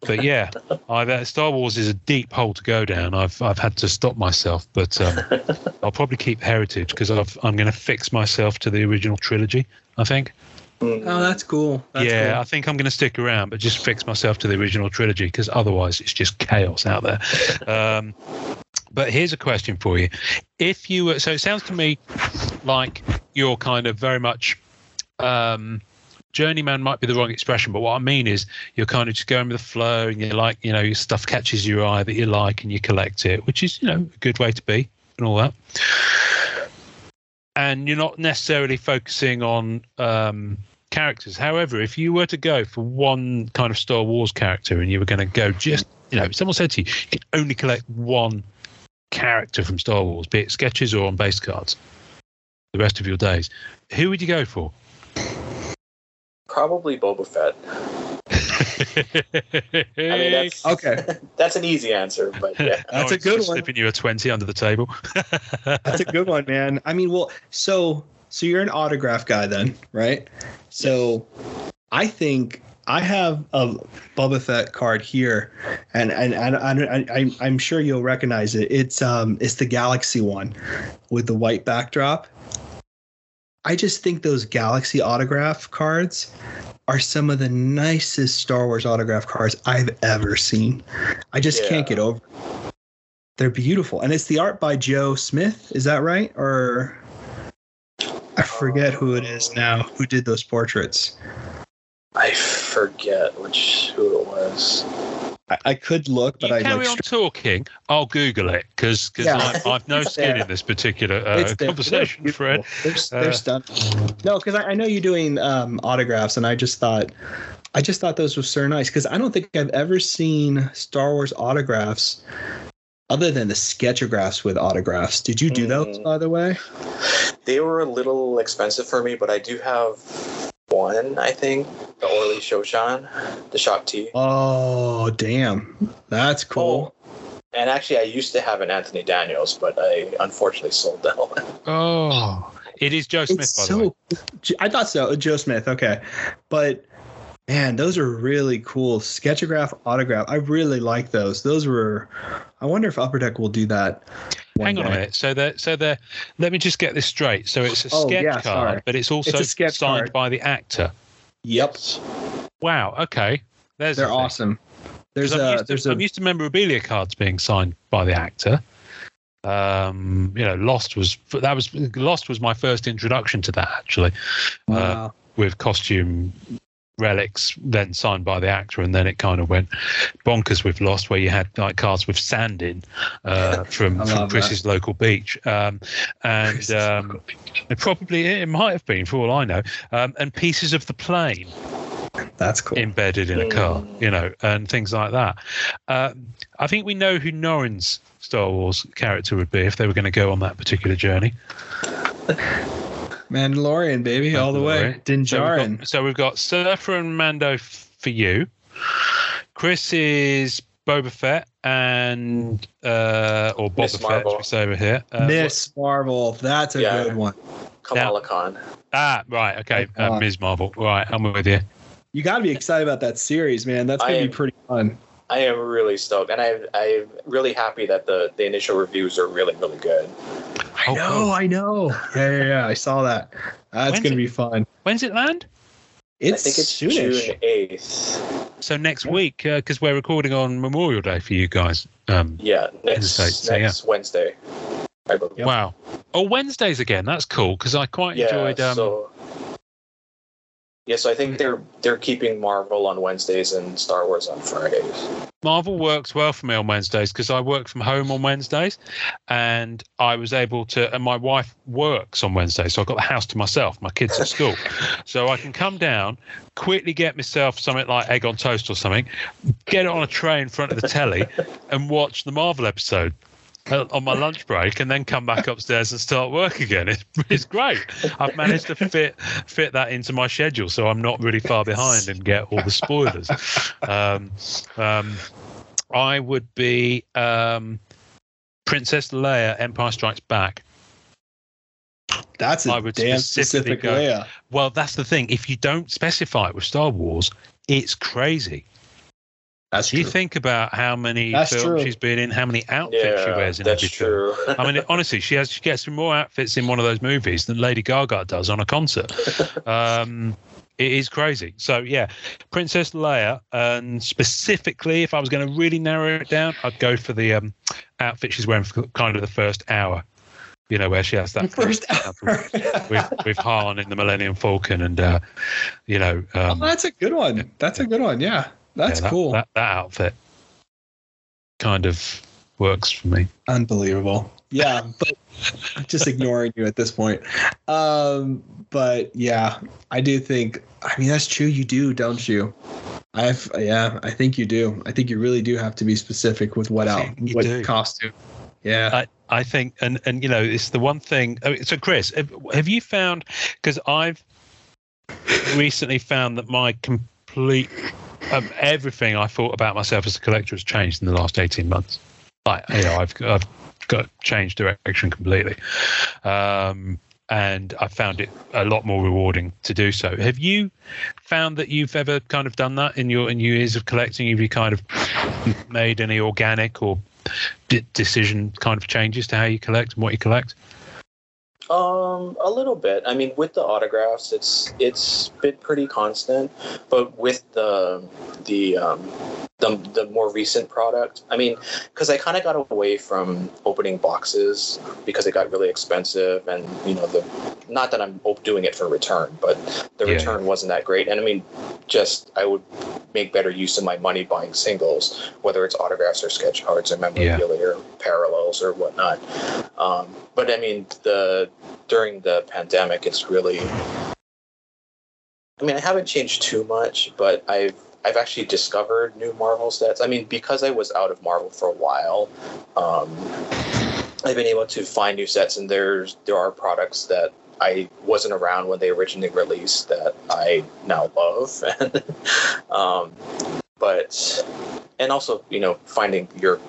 But yeah, (laughs) I've, uh, Star Wars is a deep hole to go down. I've I've had to stop myself, but um, (laughs) I'll probably keep Heritage because I'm going to fix myself to the original trilogy. I think. Mm. Oh, that's cool. That's yeah, cool. I think I'm going to stick around, but just fix myself to the original trilogy because otherwise it's just chaos out there. (laughs) Um, but here's a question for you: If you were, so it sounds to me like you're kind of very much. Um, journeyman might be the wrong expression, but what I mean is you're kind of just going with the flow, and you're like, you know, your stuff catches your eye that you like, and you collect it, which is, you know, a good way to be, and all that. And you're not necessarily focusing on um, characters. However, if you were to go for one kind of Star Wars character, and you were going to go just, you know, someone said to you, you can only collect one character from Star Wars, be it sketches or on base cards, the rest of your days, who would you go for? Probably Boba Fett. (laughs) I mean, that's Okay. (laughs) that's an easy answer, but yeah. (laughs) That's a good one. Slipping you a twenty under the table. That's a good one, man. I mean, well, so so you're an autograph guy then, right? So I think I have a Boba Fett card here, and and, and, and I, I, I'm sure you'll recognize it. It's um it's the Galaxy one with the white backdrop. I just think those Galaxy autograph cards are some of the nicest Star Wars autograph cards I've ever seen. I just can't get over. They're beautiful, and it's the art by Joe Smith. Is that right? Or I forget who it is now. Who did those portraits? I forget which who it was. I, I could look, but you I carry like. on talking. I'll Google it because Yeah. I've no skin there. in this particular uh, conversation, they're Fred. beautiful. They're, they're Uh, stunning. No, because I, I know you're doing um, autographs, and I just thought, I just thought those were so nice. Because I don't think I've ever seen Star Wars autographs other than the sketchographs with autographs. Did you do those, Mm. by the way? They were a little expensive for me, but I do have one. I think the Orli Shoshan, the Shaak Ti. Oh, damn, that's cool. Oh, and actually, I used to have an Anthony Daniels, but I unfortunately sold that one. Oh, it is Joe Smith, it's by the way. so. I thought so. Joe Smith. Okay, but man, those are really cool. Sketchograph, autograph. I really like those. Those were. I wonder if Upper Deck will do that. Hang on a minute. So they're so they're. Let me just get this straight. So it's a Oh, sketch yeah, card, sorry. but it's also sketch signed card. by the actor. Yep, Wow. Okay. There's they're awesome. There's I'm a used to, there's a I'm used to memorabilia cards being signed by the actor. Um, you know, Lost was that was Lost was my first introduction to that actually, uh, wow. with costume relics then signed by the actor, and then it kind of went bonkers with Lost, where you had like cards with sand in uh, (laughs) from, from love Chris's local beach, um, and Chris's um, it probably it might have been for all I know, um, and pieces of the plane that's cool. embedded in a car, Mm. you know, and things like that. Um, I think we know who Norrin's Star Wars character would be if they were going to go on that particular journey. (laughs) Mandalorian, baby, all the way. Mandalorian. Din So we've got, so we've got Surfer and Mando f- for you. Chris is Boba Fett and uh, or Boba Miss Fett, Marvel. as we say over here. Uh, Miss Marvel. That's a Yeah. good one. Kamala Khan. Ah, right, okay, uh, Ms. Marvel. Right, I'm with you. You got to be excited about that series, man. That's gonna I be pretty fun. I am really stoked, and I, I'm really happy that the, the initial reviews are really, really good. I Oh, know, cool. I know. Yeah, yeah, yeah. I saw that. That's When's gonna it? be fun. When's it land? It's, I think it's soonish. June 8th. So next Yeah. week, because we're recording on Memorial Day for you guys. Um, Yeah, next, States, so yeah. Wednesday. I. Yep. Wow. Oh, Wednesdays again. That's cool because I quite Yeah, enjoyed. Um, so yeah, so I think they're they're keeping Marvel on Wednesdays and Star Wars on Fridays. Marvel works well for me on Wednesdays because I work from home on Wednesdays, and I was able to. And my wife works on Wednesdays, so I've got the house to myself. My kids at school, (laughs) so I can come down, quickly get myself something like egg on toast or something, get it on a tray in front of the telly, and watch the Marvel episode. Uh, On my lunch break, and then come back upstairs and start work again. It's, it's great. I've managed to fit fit that into my schedule, so I'm not really far behind and get all the spoilers. Um, um, I would be um, Princess Leia, Empire Strikes Back. That's a I would damn specifically specific go- Leia. Well, that's the thing. If you don't specify it with Star Wars, it's crazy. That's You true. think about how many That's films true. she's been in, how many outfits she wears in that's every film. true. I mean, (laughs) honestly, she has she gets more outfits in one of those movies than Lady Gaga does on a concert. (laughs) Um, it is crazy. So yeah, Princess Leia, and specifically, if I was going to really narrow it down, I'd go for the um, outfit she's wearing for kind of the first hour. You know, where she has that First (laughs) hour. with with Han in the Millennium Falcon, and uh, you know, oh, um, that's a good one. That's a good one. Yeah, that's yeah, that- cool. That, that outfit kind of works for me. Unbelievable. Yeah, (laughs) but just ignoring you at this point. Um, but yeah, I do think. I mean, that's true. You do, don't you? I've yeah, I think you do. I think you really do have to be specific with what out, what do. costume. Yeah. I, I think, and and you know, it's the one thing. I mean, So, Chris, have, have you found? Because I've recently found that my complete um, everything I thought about myself as a collector has changed in the last eighteen months. Like, you know, I've I've got changed direction completely, um, and I found it a lot more rewarding to do so. Have you found that you've ever kind of done that in your in your years of collecting? Have you kind of made any organic or d- decision kind of changes to how you collect and what you collect? Um, a little bit. I mean, with the autographs, it's it's been pretty constant, but with the the um, the, the more recent product, I mean, because I kind of got away from opening boxes because it got really expensive, and you know the not that I'm doing it for return, but the Yeah. return wasn't that great, and I mean, just I would make better use of my money buying singles, whether it's autographs or sketch cards or memorabilia or parallels or whatnot. Um, but I mean, the during the pandemic, it's really. I mean, I haven't changed too much, but I've I've actually discovered new Marvel sets. I mean, because I was out of Marvel for a while, um, I've been able to find new sets, and there's there are products that I wasn't around when they originally released that I now love, (laughs) and um, but and also you know finding your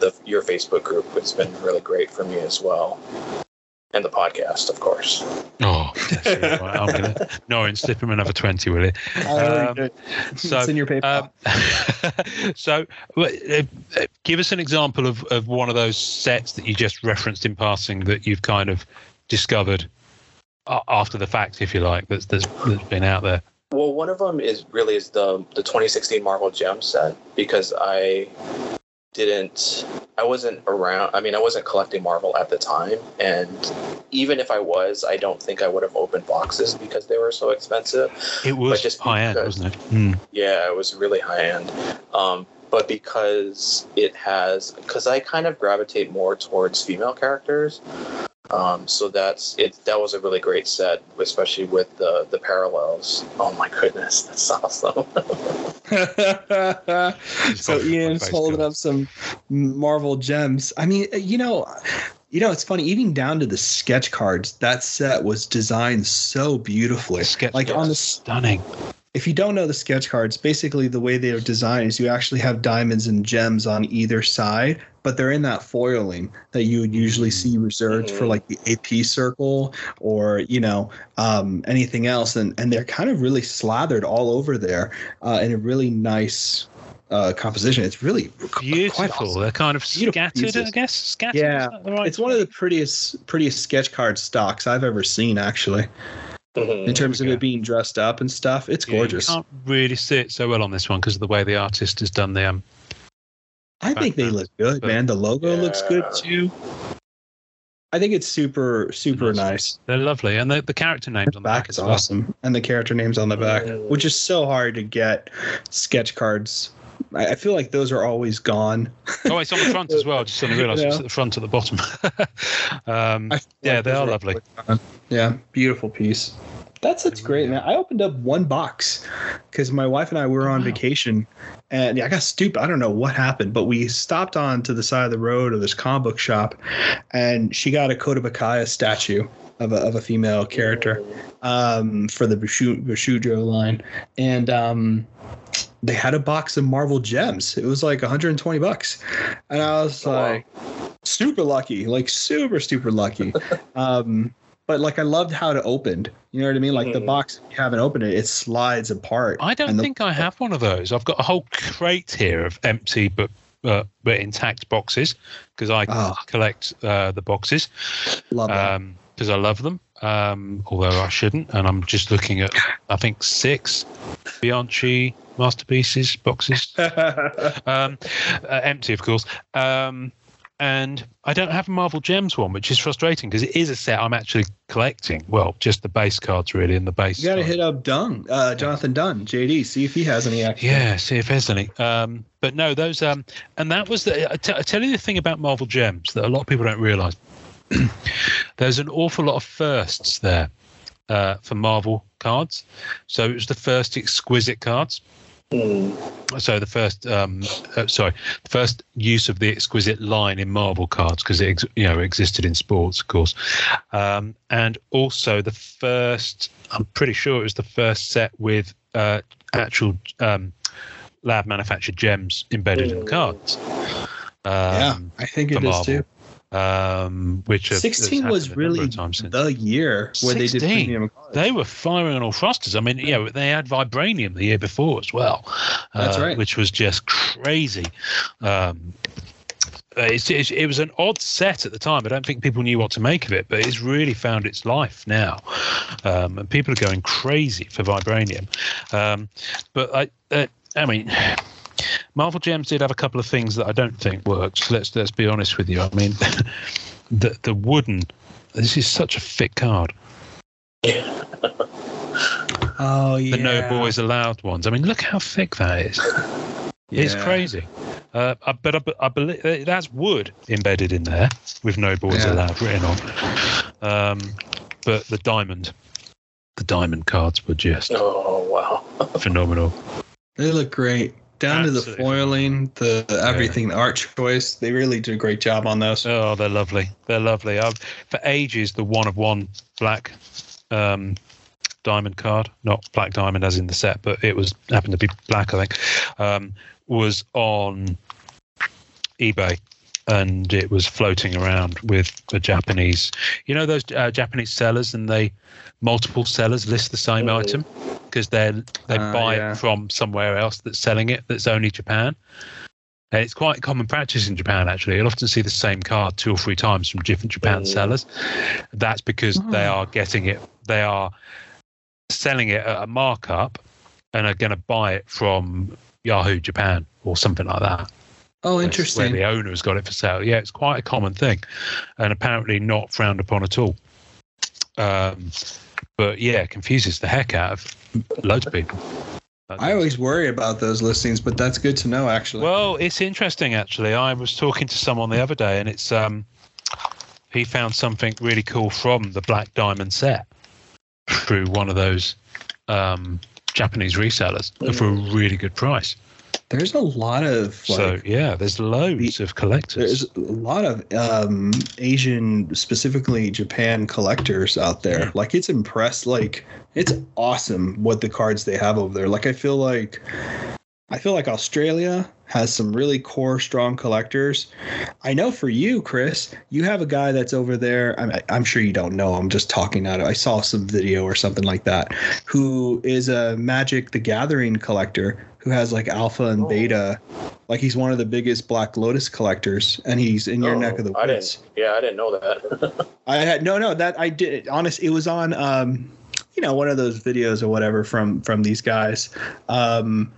the your Facebook group. It's been really great for me as well, and the podcast, of course. Oh, that's really right. I'm gonna Norrin, slip him another twenty, will you? (laughs) Um, so, it's in your paper. Um, (laughs) so, uh, uh, give us an example of, of one of those sets that you just referenced in passing that you've kind of discovered after the fact, if you like, that's, that's, that's been out there. Well, one of them is really is the the 2016 Marvel Gem set because I didn't I wasn't around I mean I wasn't collecting Marvel at the time and even if I was I don't think I would have opened boxes because they were so expensive. It was just high end, wasn't it? Mm. Yeah, it was really high end. Um, but because it has because I kind of gravitate more towards female characters. Um, so that's it. That was a really great set, especially with the the parallels. Oh my goodness, that's awesome! (laughs) so Ian's holding up some Marvel gems. I mean, you know, you know, it's funny. Even down to the sketch cards, that set was designed so beautifully. Sketch like on the stunning. If you don't know the sketch cards, basically the way they're designed is you actually have diamonds and gems on either side, but they're in that foiling that you would usually see reserved for like the AP circle or you know um, anything else, and and they're kind of really slathered all over there uh, in a really nice uh, composition. It's really quite Beautiful. awesome. They're kind of Beautiful scattered, I guess. Scattered. Yeah, is that the right It's one of the prettiest prettiest sketch card stocks I've ever seen, actually. Mhm. In terms of we it being dressed up and stuff, it's Yeah, gorgeous. You can't really see it so well on this one because of the way the artist has done the um, I think they look good, But- man. The logo looks good too. I think it's super, super Nice. nice. They're lovely, and the, the character names The on the back back is as well. awesome, and the character names on the back, Mm. which is so hard to get sketch cards. I, I feel like those are always gone. Oh, it's on the front as well. Just realised it's (laughs) Yeah. at the front at the bottom. (laughs) um, Yeah, like they are lovely. gone. Yeah, beautiful piece. That's that's great, man. I opened up one box because my wife and I were on Wow. vacation, and yeah, I got stupid. I don't know what happened, but we stopped on to the side of the road of this comic book shop, and she got a Kotobukiya statue of a of a female character um, for the Bushu, Bishoujo line, and um, they had a box of Marvel gems. It was like 120 bucks, and I was Oh, wow. like, super lucky, like super super lucky. (laughs) um, but like I loved how it opened. You know what I mean? Like the Mhm. box, if you haven't opened it, it slides apart. I don't the- think I have one of those. I've got a whole crate here of empty but uh, but intact boxes because I Ah. collect uh, the boxes Love that. because I love them. Um, although I shouldn't, and I'm just looking at I think six Bianchi masterpieces boxes, (laughs) um, uh, empty of course. Um, and I don't have a Marvel Gems one, which is frustrating because it is a set I'm actually collecting. Well, just the base cards really, and the base. you got to hit up Dunn, uh, Jonathan Dunn, JD, see if he has any extra. Yeah, see if there's any. Um, but no, those um, and that was the. I t- I tell you the thing about Marvel Gems that a lot of people don't realise. (clears throat) There's an awful lot of firsts there uh, for Marvel cards. So it was the first exquisite cards. Mm. So the first, um, uh, sorry, the first use of the exquisite line in Marvel cards because it, ex- you know, existed in sports, of course, um, and also the first. I'm pretty sure it was the first set with uh, actual um, lab manufactured gems embedded in the cards. Um, Yeah, I think it for is Marvel. too. Um, which have- 16 was happened a number really the year where they did 16? premium cards. They were firing on all thrusters. I mean, yeah, they had vibranium the year before as well. That's uh, right. Which was just crazy. Um, it's, it's, it was an odd set at the time. I don't think people knew what to make of it, but it's really found its life now, um, and people are going crazy for vibranium. Um, but I, uh, I mean, Marvel Gems did have a couple of things that I don't think worked. Let's let's be honest with you. I mean, (laughs) the the wooden. This is such a thick card. (laughs) Oh yeah. The no boys allowed ones. I mean, look how thick that is. It's crazy. Uh, but I, I believe uh, that's wood embedded in there with no boys Yeah. allowed written on. Um, but the diamond, the diamond cards were just Oh wow. (laughs) phenomenal. They look great. Down to the foiling, the, everything, the art choice. They really do a great job on those. Oh, they're lovely. They're lovely. I've for ages the one of one black um, diamond card, not black diamond as in the set, but it was happened to be black, I think, um, was on eBay. And it was floating around with a Japanese, you know, those uh, Japanese sellers, and they multiple sellers list the same Mhm. item because they they Ah, buy yeah. it from somewhere else that's selling it that's only Japan. And it's quite common practice in Japan, actually. You'll often see the same card two or three times from different Japan Mm. sellers. That's because they Oh. are getting it, they are selling it at a markup and are going to buy it from Yahoo Japan or something like that. Oh, interesting. Where interesting. the owner has got it for sale. Yeah, it's quite a common thing and apparently not frowned upon at all. Um, but yeah, it confuses the heck out of loads of people. I always worry about those listings, but that's good to know, actually. Well, it's interesting actually. I was talking to someone the other day, and it's um, he found something really cool from the Black Diamond set through one of those um, Japanese resellers for a really good price. There's a lot of like, so yeah, there's loads of collectors. there's a lot of um, Asian, specifically Japan collectors out there. Like it's impressed. Like it's awesome what the cards they have over there. Like I feel like I feel like Australia has some really core, strong collectors. I know for you, Chris, you have a guy that's over there. I'm, I'm sure you don't know. I'm just talking out. of I saw some video or something like that. Who is a Magic the Gathering collector who has like alpha and Oh. beta. Like he's one of the biggest Black Lotus collectors, and he's in your Oh, neck of the I woods. didn't. Yeah, I didn't know that. (laughs) I had no, no. That I did. Honest, it was on. Um, you know, one of those videos or whatever from from these guys, um,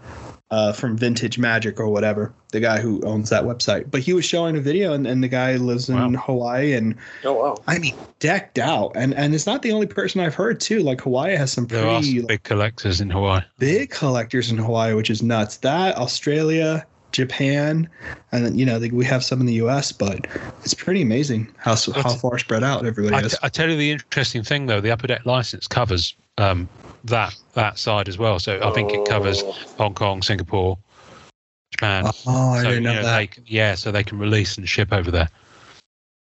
uh, from Vintage Magic or whatever. The guy who owns that website. But he was showing a video, and, and the guy lives in Wow. Hawaii, and oh wow. I mean, decked out. And and it's not the only person I've heard too. Like Hawaii has some there are pretty some big collectors in Hawaii. big collectors in Hawaii, which is nuts. That Australia, Japan, and then you know we have some in the U.S. But it's pretty amazing how s- how far spread out everybody I, is. I tell you the interesting thing though, the Upper Deck license covers um, that that side as well. So I think it covers Oh, Hong Kong, Singapore, Japan. Oh, I so, didn't know you know, that. They, can- yeah, so they can release and ship over there.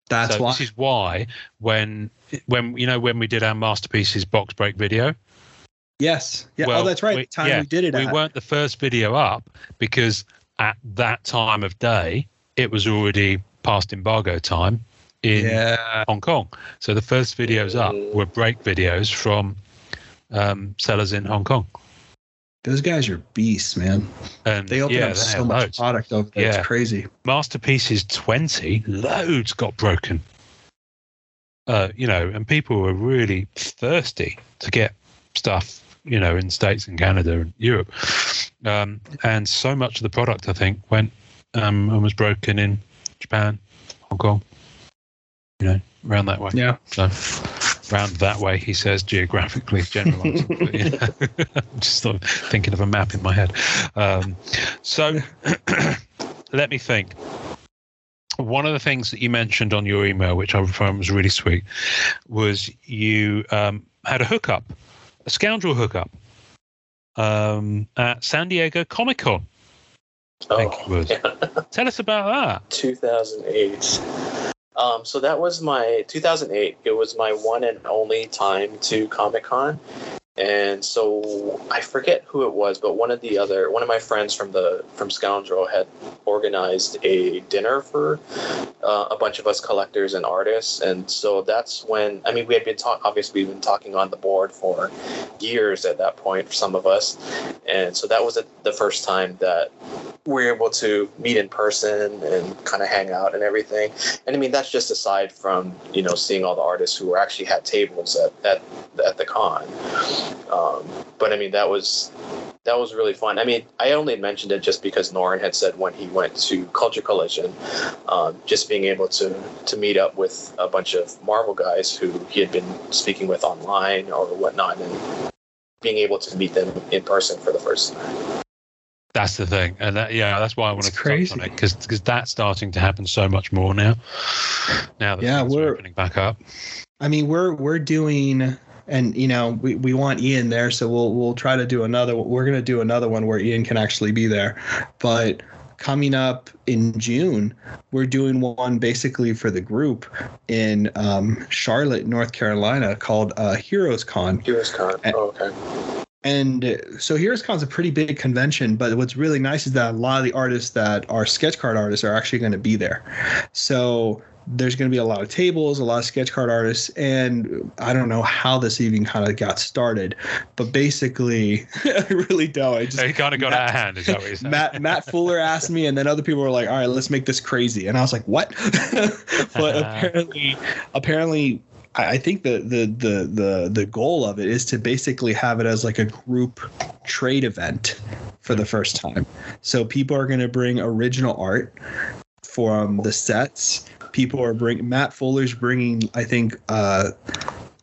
That's so why. this is why when when you know when we did our masterpieces box break video, yes. Yeah. Well, oh, that's right. we- time yeah, we did it. we at. weren't the first video up because at that time of day it was already past embargo time in Yeah. Hong Kong. So the first videos up Mm. were break videos from um, sellers in Hong Kong. Those guys are beasts, man. And They open yeah, up so much loads. product over there. Yeah. It's crazy. Masterpieces 20, loads got broken. Uh, you know, and people were really thirsty to get stuff, you know, in States and Canada and Europe. Um, and so much of the product, I think, went um, and was broken in Japan, Hong Kong, you know, around that way. Yeah. So, round that way, he says geographically, generalizing. (laughs) but, you (laughs) know, I'm just sort of thinking of a map in my head. Um, so, (clears throat) let me think. One of the things that you mentioned on your email, which I found was really sweet, was you um, had a hookup, a scoundrel hookup, um, at San Diego Comic Con. I think it was. Oh, yeah. Tell us about that. 2008. Um, so that was my 2008. It was my one and only time to Comic Con, and so I forget who it was, but one of the other one of my friends from the from Scoundrel had organized a dinner for uh, a bunch of us collectors and artists, and so that's when I mean we had been talking. Obviously, we've been talking on the board for years at that point for some of us, and so that was the first time that we were able to meet in person and kind of hang out and everything. And I mean that's just aside from you know seeing all the artists who were actually had tables at at, at the con. Um, but I mean that was that was really fun. I mean, I only mentioned it just because Norrin had said when he went to Culture Collision, um, just being able to to meet up with a bunch of Marvel guys who he had been speaking with online or whatnot, and being able to meet them in person for the first time. That's the thing, and that, yeah, that's why I want It's to touch on it because because that's starting to happen so much more now. Now that Yeah, we're- opening back up. I mean, we're we're doing, and you know, we, we want Ian there, so we'll we'll try to do another. We're gonna do another one where Ian can actually be there, but coming up in June, we're doing one basically for the group in um, Charlotte, North Carolina, called uh, Heroes Con. Heroes Con. Eh. Oh, okay. And uh, so Heroes Con's a pretty big convention, but what's really nice is that a lot of the artists that are sketch card artists are actually going to be there. So there's going to be a lot of tables, a lot of sketch card artists, and I don't know how this even kind of got started, but basically, (laughs) I really don't. I just It kind of got Matt- out of hand. Is that what you're saying? Matt Matt Fuller asked me, and then other people were like, "All right, let's make this crazy," and I was like, "What?" (laughs) but (laughs) apparently, apparently, I think the, the the the the goal of it is to basically have it as like a group trade event for the first time. So people are going to bring original art from the sets. People are bring Matt Fuller's bringing, I think, uh,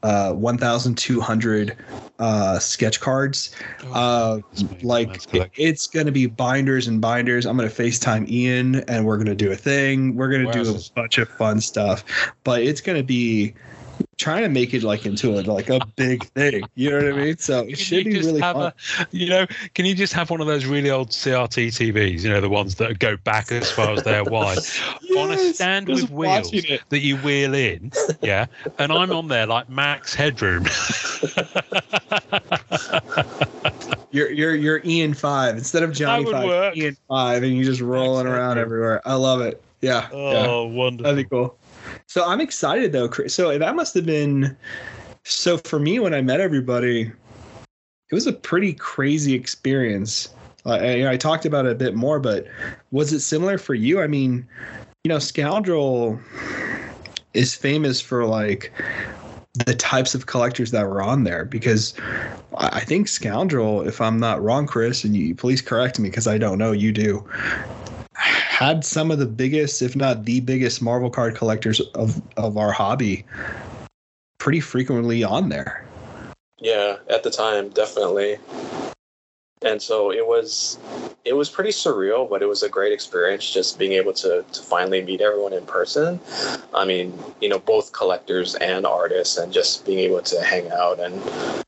uh, 1,200 uh, sketch cards. Uh, like it- it's going to be binders and binders. I'm going to FaceTime Ian and we're going to do a thing. We're going to do a bunch of fun stuff, but it's going to be trying to make it like into a, like a big thing. You know what I mean? So it Can should be just really have fun. a, you know, can you just have one of those really old CRT TVs? You know, the ones that go back as far as they're wide, (laughs) on a stand with wheels that you wheel in, yeah. And I'm on there like max headroom. (laughs) You're you're you're Ian five instead of Johnny five. work. Ian five, and you just rolling around everywhere. I love it. Yeah. yeah. oh, wonderful! That'd be cool. So I'm excited though. So that must have been. So for me, when I met everybody, it was a pretty crazy experience. Uh, I, I talked about it a bit more, but was it similar for you? I mean, you know, Scoundrel is famous for like the types of collectors that were on there because I think Scoundrel, if I'm not wrong, Chris, and you please correct me because I don't know, you do, had some of the biggest, if not the biggest, Marvel card collectors of of our hobby pretty frequently on there. Yeah, at the time, definitely. And so it was it was pretty surreal, but it was a great experience just being able to to finally meet everyone in person. I mean, you know, both collectors and artists and just being able to hang out and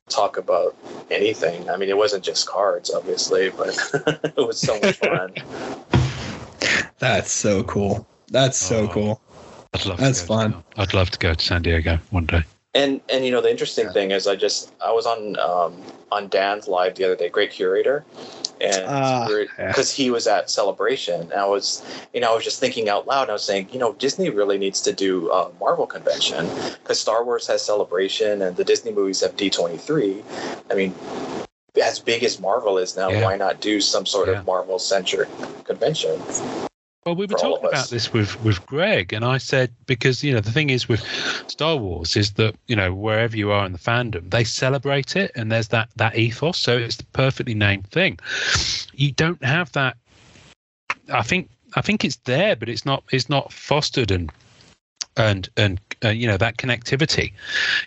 talk about anything. I mean, it wasn't just cards, obviously, but (laughs) it was so much fun. (laughs) That's so cool. That's so Oh. cool. I'd love That's to go to- fun. I'd love to go to San Diego one day. And and you know the interesting Yeah. thing is I just I was on um, on Dan's live the other day, great curator, and Ah, yeah. because he was at Celebration, and I was you know I was just thinking out loud. And I was saying you know Disney really needs to do a Marvel convention because Star Wars has Celebration and the Disney movies have D twenty three. I mean. As big as Marvel is now, Yeah. why not do some sort Yeah. of Marvel centric convention? Well, we were talking about this with with Greg, and I said because you know the thing is with Star Wars is that you know wherever you are in the fandom, they celebrate it, and there's that that ethos. So it's the perfectly named thing. You don't have that. I think I think it's there, but it's not it's not fostered and and and uh, you know that connectivity.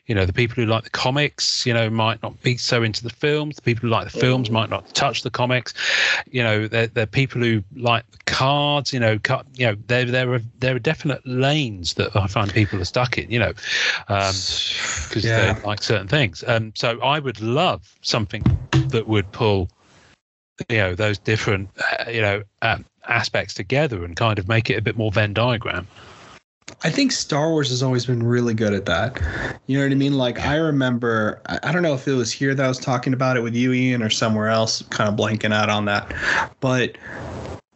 You know the people who like the comics, you know, might not be so into the films. The people who like the films might not touch the comics you know they're, they're people who like the cards you know cut you know there there are there are definite lanes that i find people are stuck in you know um because Yeah. they like certain things um so i would love something that would pull you know those different uh, you know um, aspects together and kind of make it a bit more venn diagram I think Star Wars has always been really good at that. You know what I mean? Like I remember, I don't know if it was here that I was talking about it with you, Ian, or somewhere else. Kind of blanking out on that, but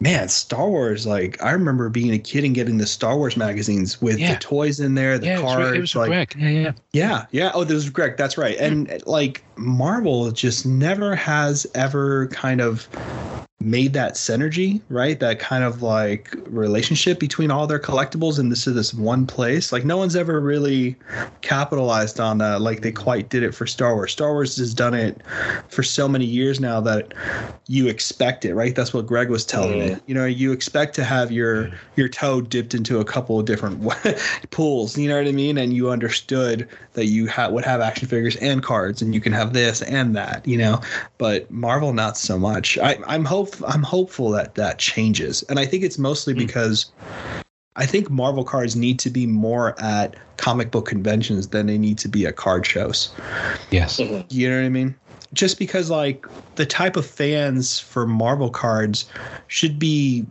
man, Star Wars. Like I remember being a kid and getting the Star Wars magazines with Yeah. the toys in there, the yeah, it was, cards. it was like, Greg. Yeah, yeah. Yeah, yeah. Oh, this was Greg. That's right. And like Marvel just never has ever kind of made that synergy, right? That kind of like relationship between all their collectibles and this is this one place. Like no one's ever really capitalized on that like they quite did it for Star Wars. Star Wars has done it for so many years now that you expect it, right? That's what Greg was telling Mhm. me. You know, you expect to have your your toe dipped into a couple of different (laughs) pools, you know what I mean? And you understood that you ha- would have action figures and cards and you can have this and that, you know. But Marvel not so much. I I'm hope I'm hopeful that that changes. And I think it's mostly Hmm. because I think Marvel cards need to be more at comic book conventions than they need to be at card shows. Yes. Mhm. You know what I mean? Just because like the type of fans for Marvel cards should be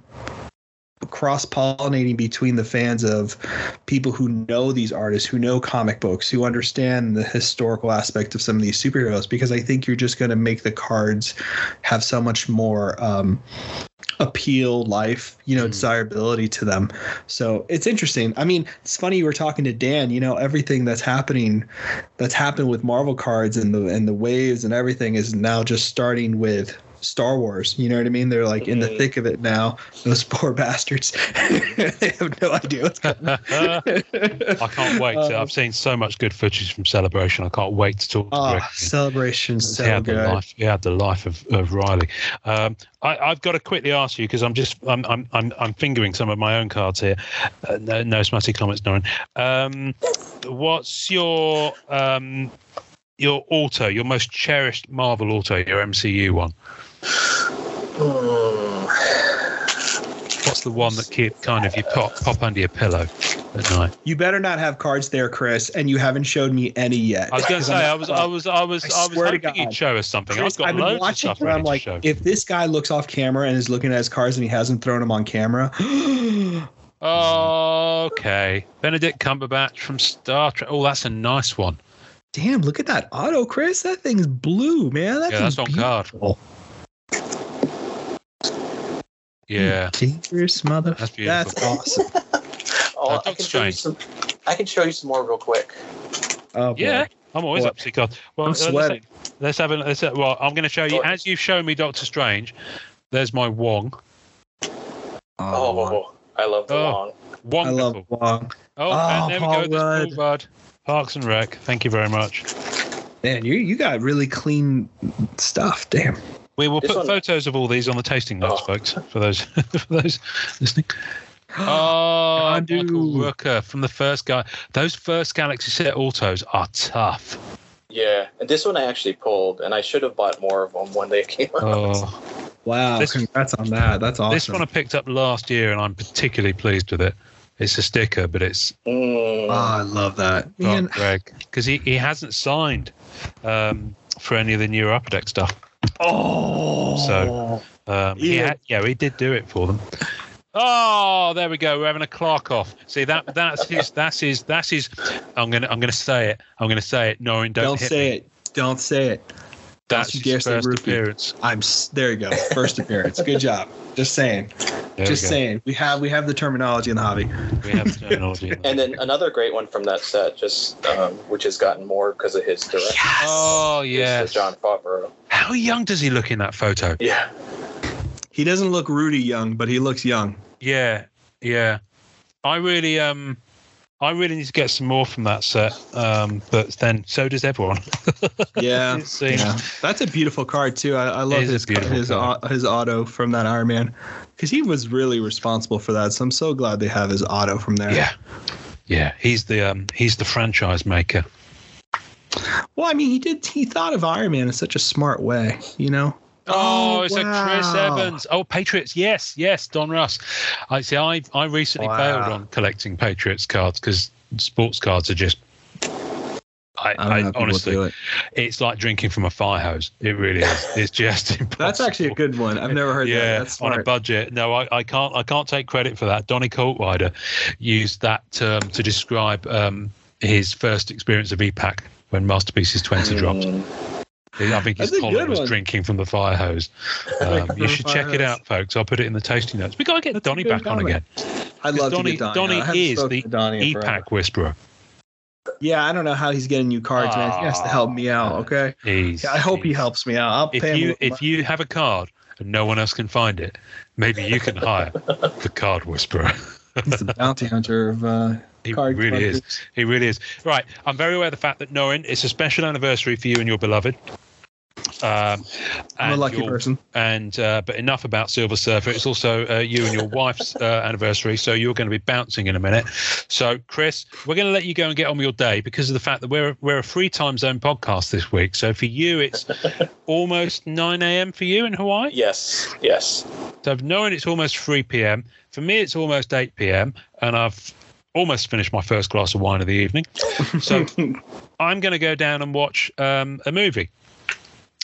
cross pollinating between the fans of people who know these artists, who know comic books, who understand the historical aspect of some of these superheroes, because I think you're just going to make the cards have so much more um, appeal, life, you know, Mm. desirability to them. So it's interesting. I mean, it's funny you were talking to Dan. You know, everything that's happening, that's happened with Marvel cards and the and the waves and everything is now just starting with Star Wars. You know what I mean? They're like in the Mhm. thick of it now. Those poor bastards. (laughs) they have no idea what's going on. (laughs) I can't wait. Um, I've seen so much good footage from Celebration. I can't wait to talk to Oh, Greg. celebration's he so had the good. life. He had the life of, of Riley. Um, I, I've got to quickly ask you because I'm just I'm, I'm I'm I'm fingering some of my own cards here. Uh, no, no smutty comments, Norrin. Um, what's your um, your auto, your most cherished Marvel auto, your MCU one? (sighs) What's the one that keep kind of you pop pop under your pillow at night? You better not have cards there, Chris, and you haven't showed me any yet. I was going (laughs) to say I was I was I was I I was swear to you'd God. show us something. Chris, I've got I've been loads of watching stuff and I'm like, if this guy looks off camera and is looking at his cards and he hasn't thrown them on camera, (gasps) Okay, Benedict Cumberbatch from Star Trek. Oh, that's a nice one. Damn, look at that auto, Chris. That thing's blue, man. That Yeah, that's on card. beautiful. Yeah, Dangerous mother. That's beautiful. That's awesome. (laughs) Oh, Uh, I Doctor can show you Strange. some. I can show you some more real quick. Oh, boy. yeah. I'm always Boy. up to see cards. Well, I'm sweating. Let's have a. Let's have, well, I'm going to show you as you've shown me Doctor Strange. There's my Wong. Oh, I love the Oh. long. I love Wonderful. Wong. Oh, Oh, and there we Paul go. There's Rudd. Paul Rudd. Parks and Rec. Thank you very much. Man, you you got really clean stuff. Damn. We will This put one- photos of all these on the tasting notes, Oh. folks, for those (laughs) for those listening. (gasps) Oh, Yondu. Michael Rooker from the first guy. Those first Galaxy set autos are tough. Yeah, and this one I actually pulled, and I should have bought more of them when they came out. Oh, Wow. This- congrats on that. That's awesome. this one I picked up last year, and I'm particularly pleased with it. It's a sticker, but it's Mm. Oh, I love that. oh, Man, Greg because he, he hasn't signed um, for any of the newer upper deck stuff. oh. So- Um, he Yeah. had, yeah, he did do it for them. Oh, there we go. We're having a Clark off. See that that's his that's his that's his. I'm gonna I'm gonna say it. I'm gonna say it. Norrin, don't, don't hit say me. it. Don't say it. That's Don't you dare his first roofie. appearance. I'm there. You go. First appearance. Good job. Just saying. There Just we saying. We have we have the terminology in the hobby. We have the terminology. (laughs) And then another great one from that set, just um, which has gotten more because of his direction. Yes. oh yeah. Jon Favreau. How young does he look in that photo? Yeah. He doesn't look Rudy young, but he looks young. Yeah, yeah. I really um. I really need to get some more from that set, um, but then so does everyone. (laughs) Yeah. (laughs) Yeah. That's a beautiful card too. I, I love It is a his his card. his auto from that Iron Man because he was really responsible for that. So I'm so glad they have his auto from there. Yeah, yeah. He's the um, he's the franchise maker. Well, I mean, he did. He thought of Iron Man in such a smart way. You know. Oh, it's a Chris. Evans. Oh, Patriots. Yes, yes, Donruss. I see. I I recently Wow. bailed on collecting Patriots cards because sports cards are just. I, I I honestly, it. it's like drinking from a fire hose. It really is. It's just (laughs) impossible. That's actually a good one. I've never heard that. yeah, That's on a budget. No, I, I can't. I can't take credit for that. Donny Coltwider used that term to describe um, his first experience of e-Pack when Masterpieces Twenty dropped. I think his collar was one. drinking from the fire hose. (laughs) Um, you should check it out, folks. I'll put it in the tasting notes. We gotta get That's good back on again. I'd love Donny, to get Donnie. I haven't is the Donnie. e-Pack whisperer. Yeah, I don't know how he's getting new cards, man. He has to help me out. Okay. Yeah, I hope he helps me out. I'll If pay you if money. you have a card and no one else can find it, maybe you can hire the card whisperer. he's the bounty hunter of uh, He card really is. He really is. Right. I'm very aware of the fact that Norrin, it's a special anniversary for you and your beloved. Um, I'm a lucky your- person. And uh, but enough about Silver Surfer. It's also uh, you and your wife's uh, anniversary, so you're going to be bouncing in a minute. So, Chris, we're going to let you go and get on with your day because of the fact that we're we're a free time zone podcast this week. So for you, it's (laughs) almost 9 a.m. for you in Hawaii. Yes, yes. So knowing it's almost 3 p.m. For me, it's almost 8 p.m. and I've almost finished my first glass of wine of the evening. So (laughs) I'm going to go down and watch um, a movie,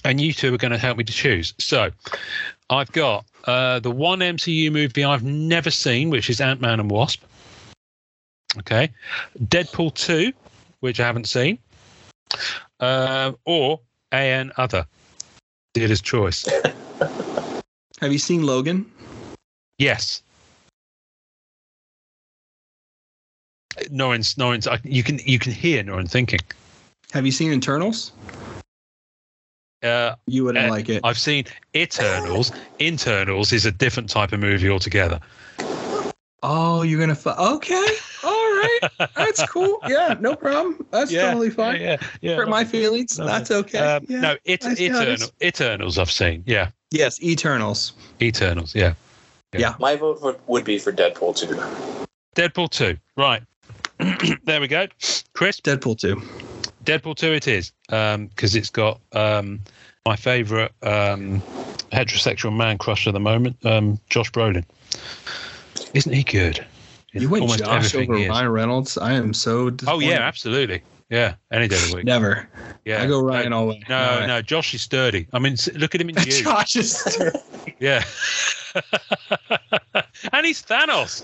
and you two are going to help me to choose. So I've got uh, the one MCU movie I've never seen, which is Ant Man and Wasp. Okay, Deadpool 2, which I haven't seen, uh, or AN Other. Dealer's choice. (laughs) Have you seen Logan? Yes. Norrin's, Norrin's, I- you can you can hear Norrin thinking. Have you seen Internals? Uh, You wouldn't Uh, like it. I've seen Eternals. Internals is a different type of movie altogether. Oh, you're gonna. Fu- okay. All right. That's cool. Yeah, no problem. That's totally fine. Yeah, yeah. Hurt my feelings. No, That's okay. Um, yeah. No, it, I see how it is. Eternal, Eternals I've seen. Yeah, Yes, Eternals. Eternals. Yeah. Yeah. My vote would, would be for Deadpool 2. Deadpool 2. Right. (clears throat) there we go. Chris, Deadpool 2. Deadpool 2 it is because it's got um, my favourite um, heterosexual man crush at the moment, um, Josh Brolin. Isn't he good? In You went Josh over. Ryan Reynolds. I am so Oh yeah, absolutely. Yeah, any day of the week. Never. Yeah, I go Ryan No, all the way. no, All right. no, Josh is sturdy. I mean, look at him in Dune. (laughs) Josh is. Sturdy. Yeah. (laughs) and he's Thanos.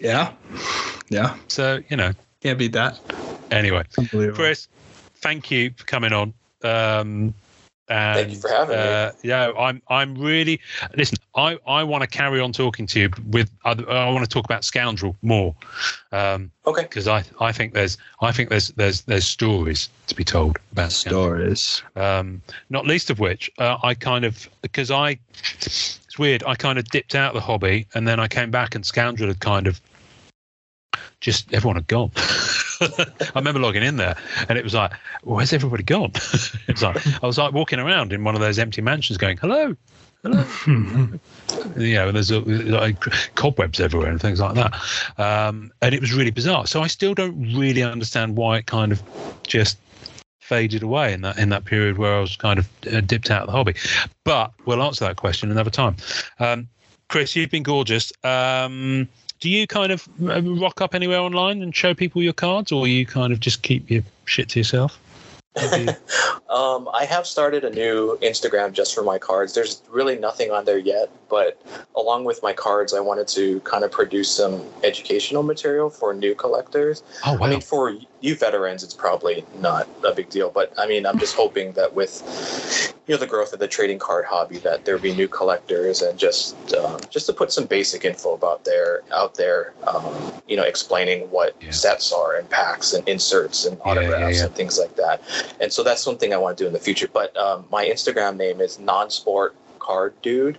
Yeah. Yeah. So, you know, Can't beat that. anyway. Chris, thank you for coming on. Um, and, Thank you for having me. uh, Yeah, I'm. I'm really. Listen, I, I want to carry on talking to you with. Other, I want to talk about Scoundrel more, um, Okay. because I I think there's I think there's there's there's stories to be told about Scoundrel. Stories. um, not least of which uh, I kind of because I it's weird I kind of dipped out of the hobby and then I came back and Scoundrel had kind of just everyone had gone. (laughs) I remember logging in there and it was like, where's everybody gone? (laughs) it was like I was like walking around in one of those empty mansions going, hello, hello. (laughs) you know, there's uh, like cobwebs everywhere and things like that. Um, and it was really bizarre. So I still don't really understand why it kind of just faded away in that in that period where I was kind of uh, dipped out of the hobby. But we'll answer that question another time. Um, Chris, you've been gorgeous. Um, do you kind of uh, rock up anywhere online and show people your cards, or you kind of just keep your shit to yourself? How do you- Um, I have started a new Instagram just for my cards. There's really nothing on there yet, but along with my cards, I wanted to kind of produce some educational material for new collectors. oh wow! I mean, for you veterans, it's probably not a big deal, but I mean, I'm just hoping that with you know the growth of the trading card hobby, that there be new collectors and just um, just to put some basic info about there out there, um, you know, explaining what Yeah. sets are and packs and inserts and Yeah, yeah, autographs yeah. and things like that. And so that's something I want to do in the future. But um, my Instagram name is non-sport card dude.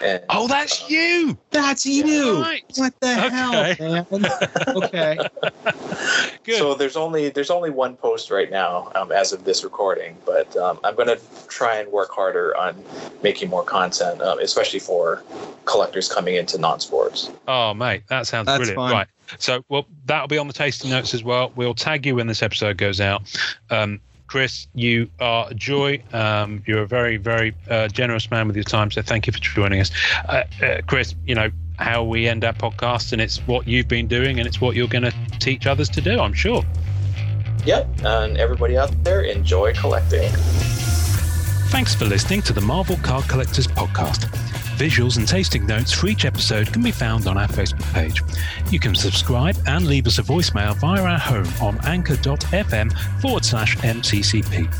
And, oh, that's uh, you. That's you. Right. What the Okay. hell, man? (laughs) okay. Good. So there's only there's only one post right now um, as of this recording, but um, I'm going to try and work harder on making more content, um, especially for collectors coming into non-sports. Oh, mate, that sounds That's brilliant. fine. Right. So, well, that'll be on the tasting notes as well. We'll tag you when this episode goes out. Um, Chris, you are a joy. Um, you're a very, very uh, generous man with your time. So, thank you for joining us. Uh, uh, Chris, you know how we end our podcast, and it's what you've been doing, and it's what you're going to teach others to do, I'm sure. Yep, and everybody out there, enjoy collecting. Thanks for listening to the Marvel Card Collectors Podcast. Visuals and tasting notes for each episode can be found on our Facebook page. You can subscribe and leave us a voicemail via our home on anchor.fm forward slash MCCP.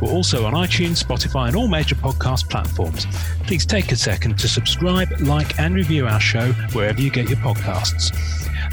We're also on iTunes, Spotify, and all major podcast platforms. Please take a second to subscribe, like, and review our show wherever you get your podcasts.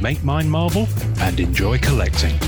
Make mine Marvel and enjoy collecting.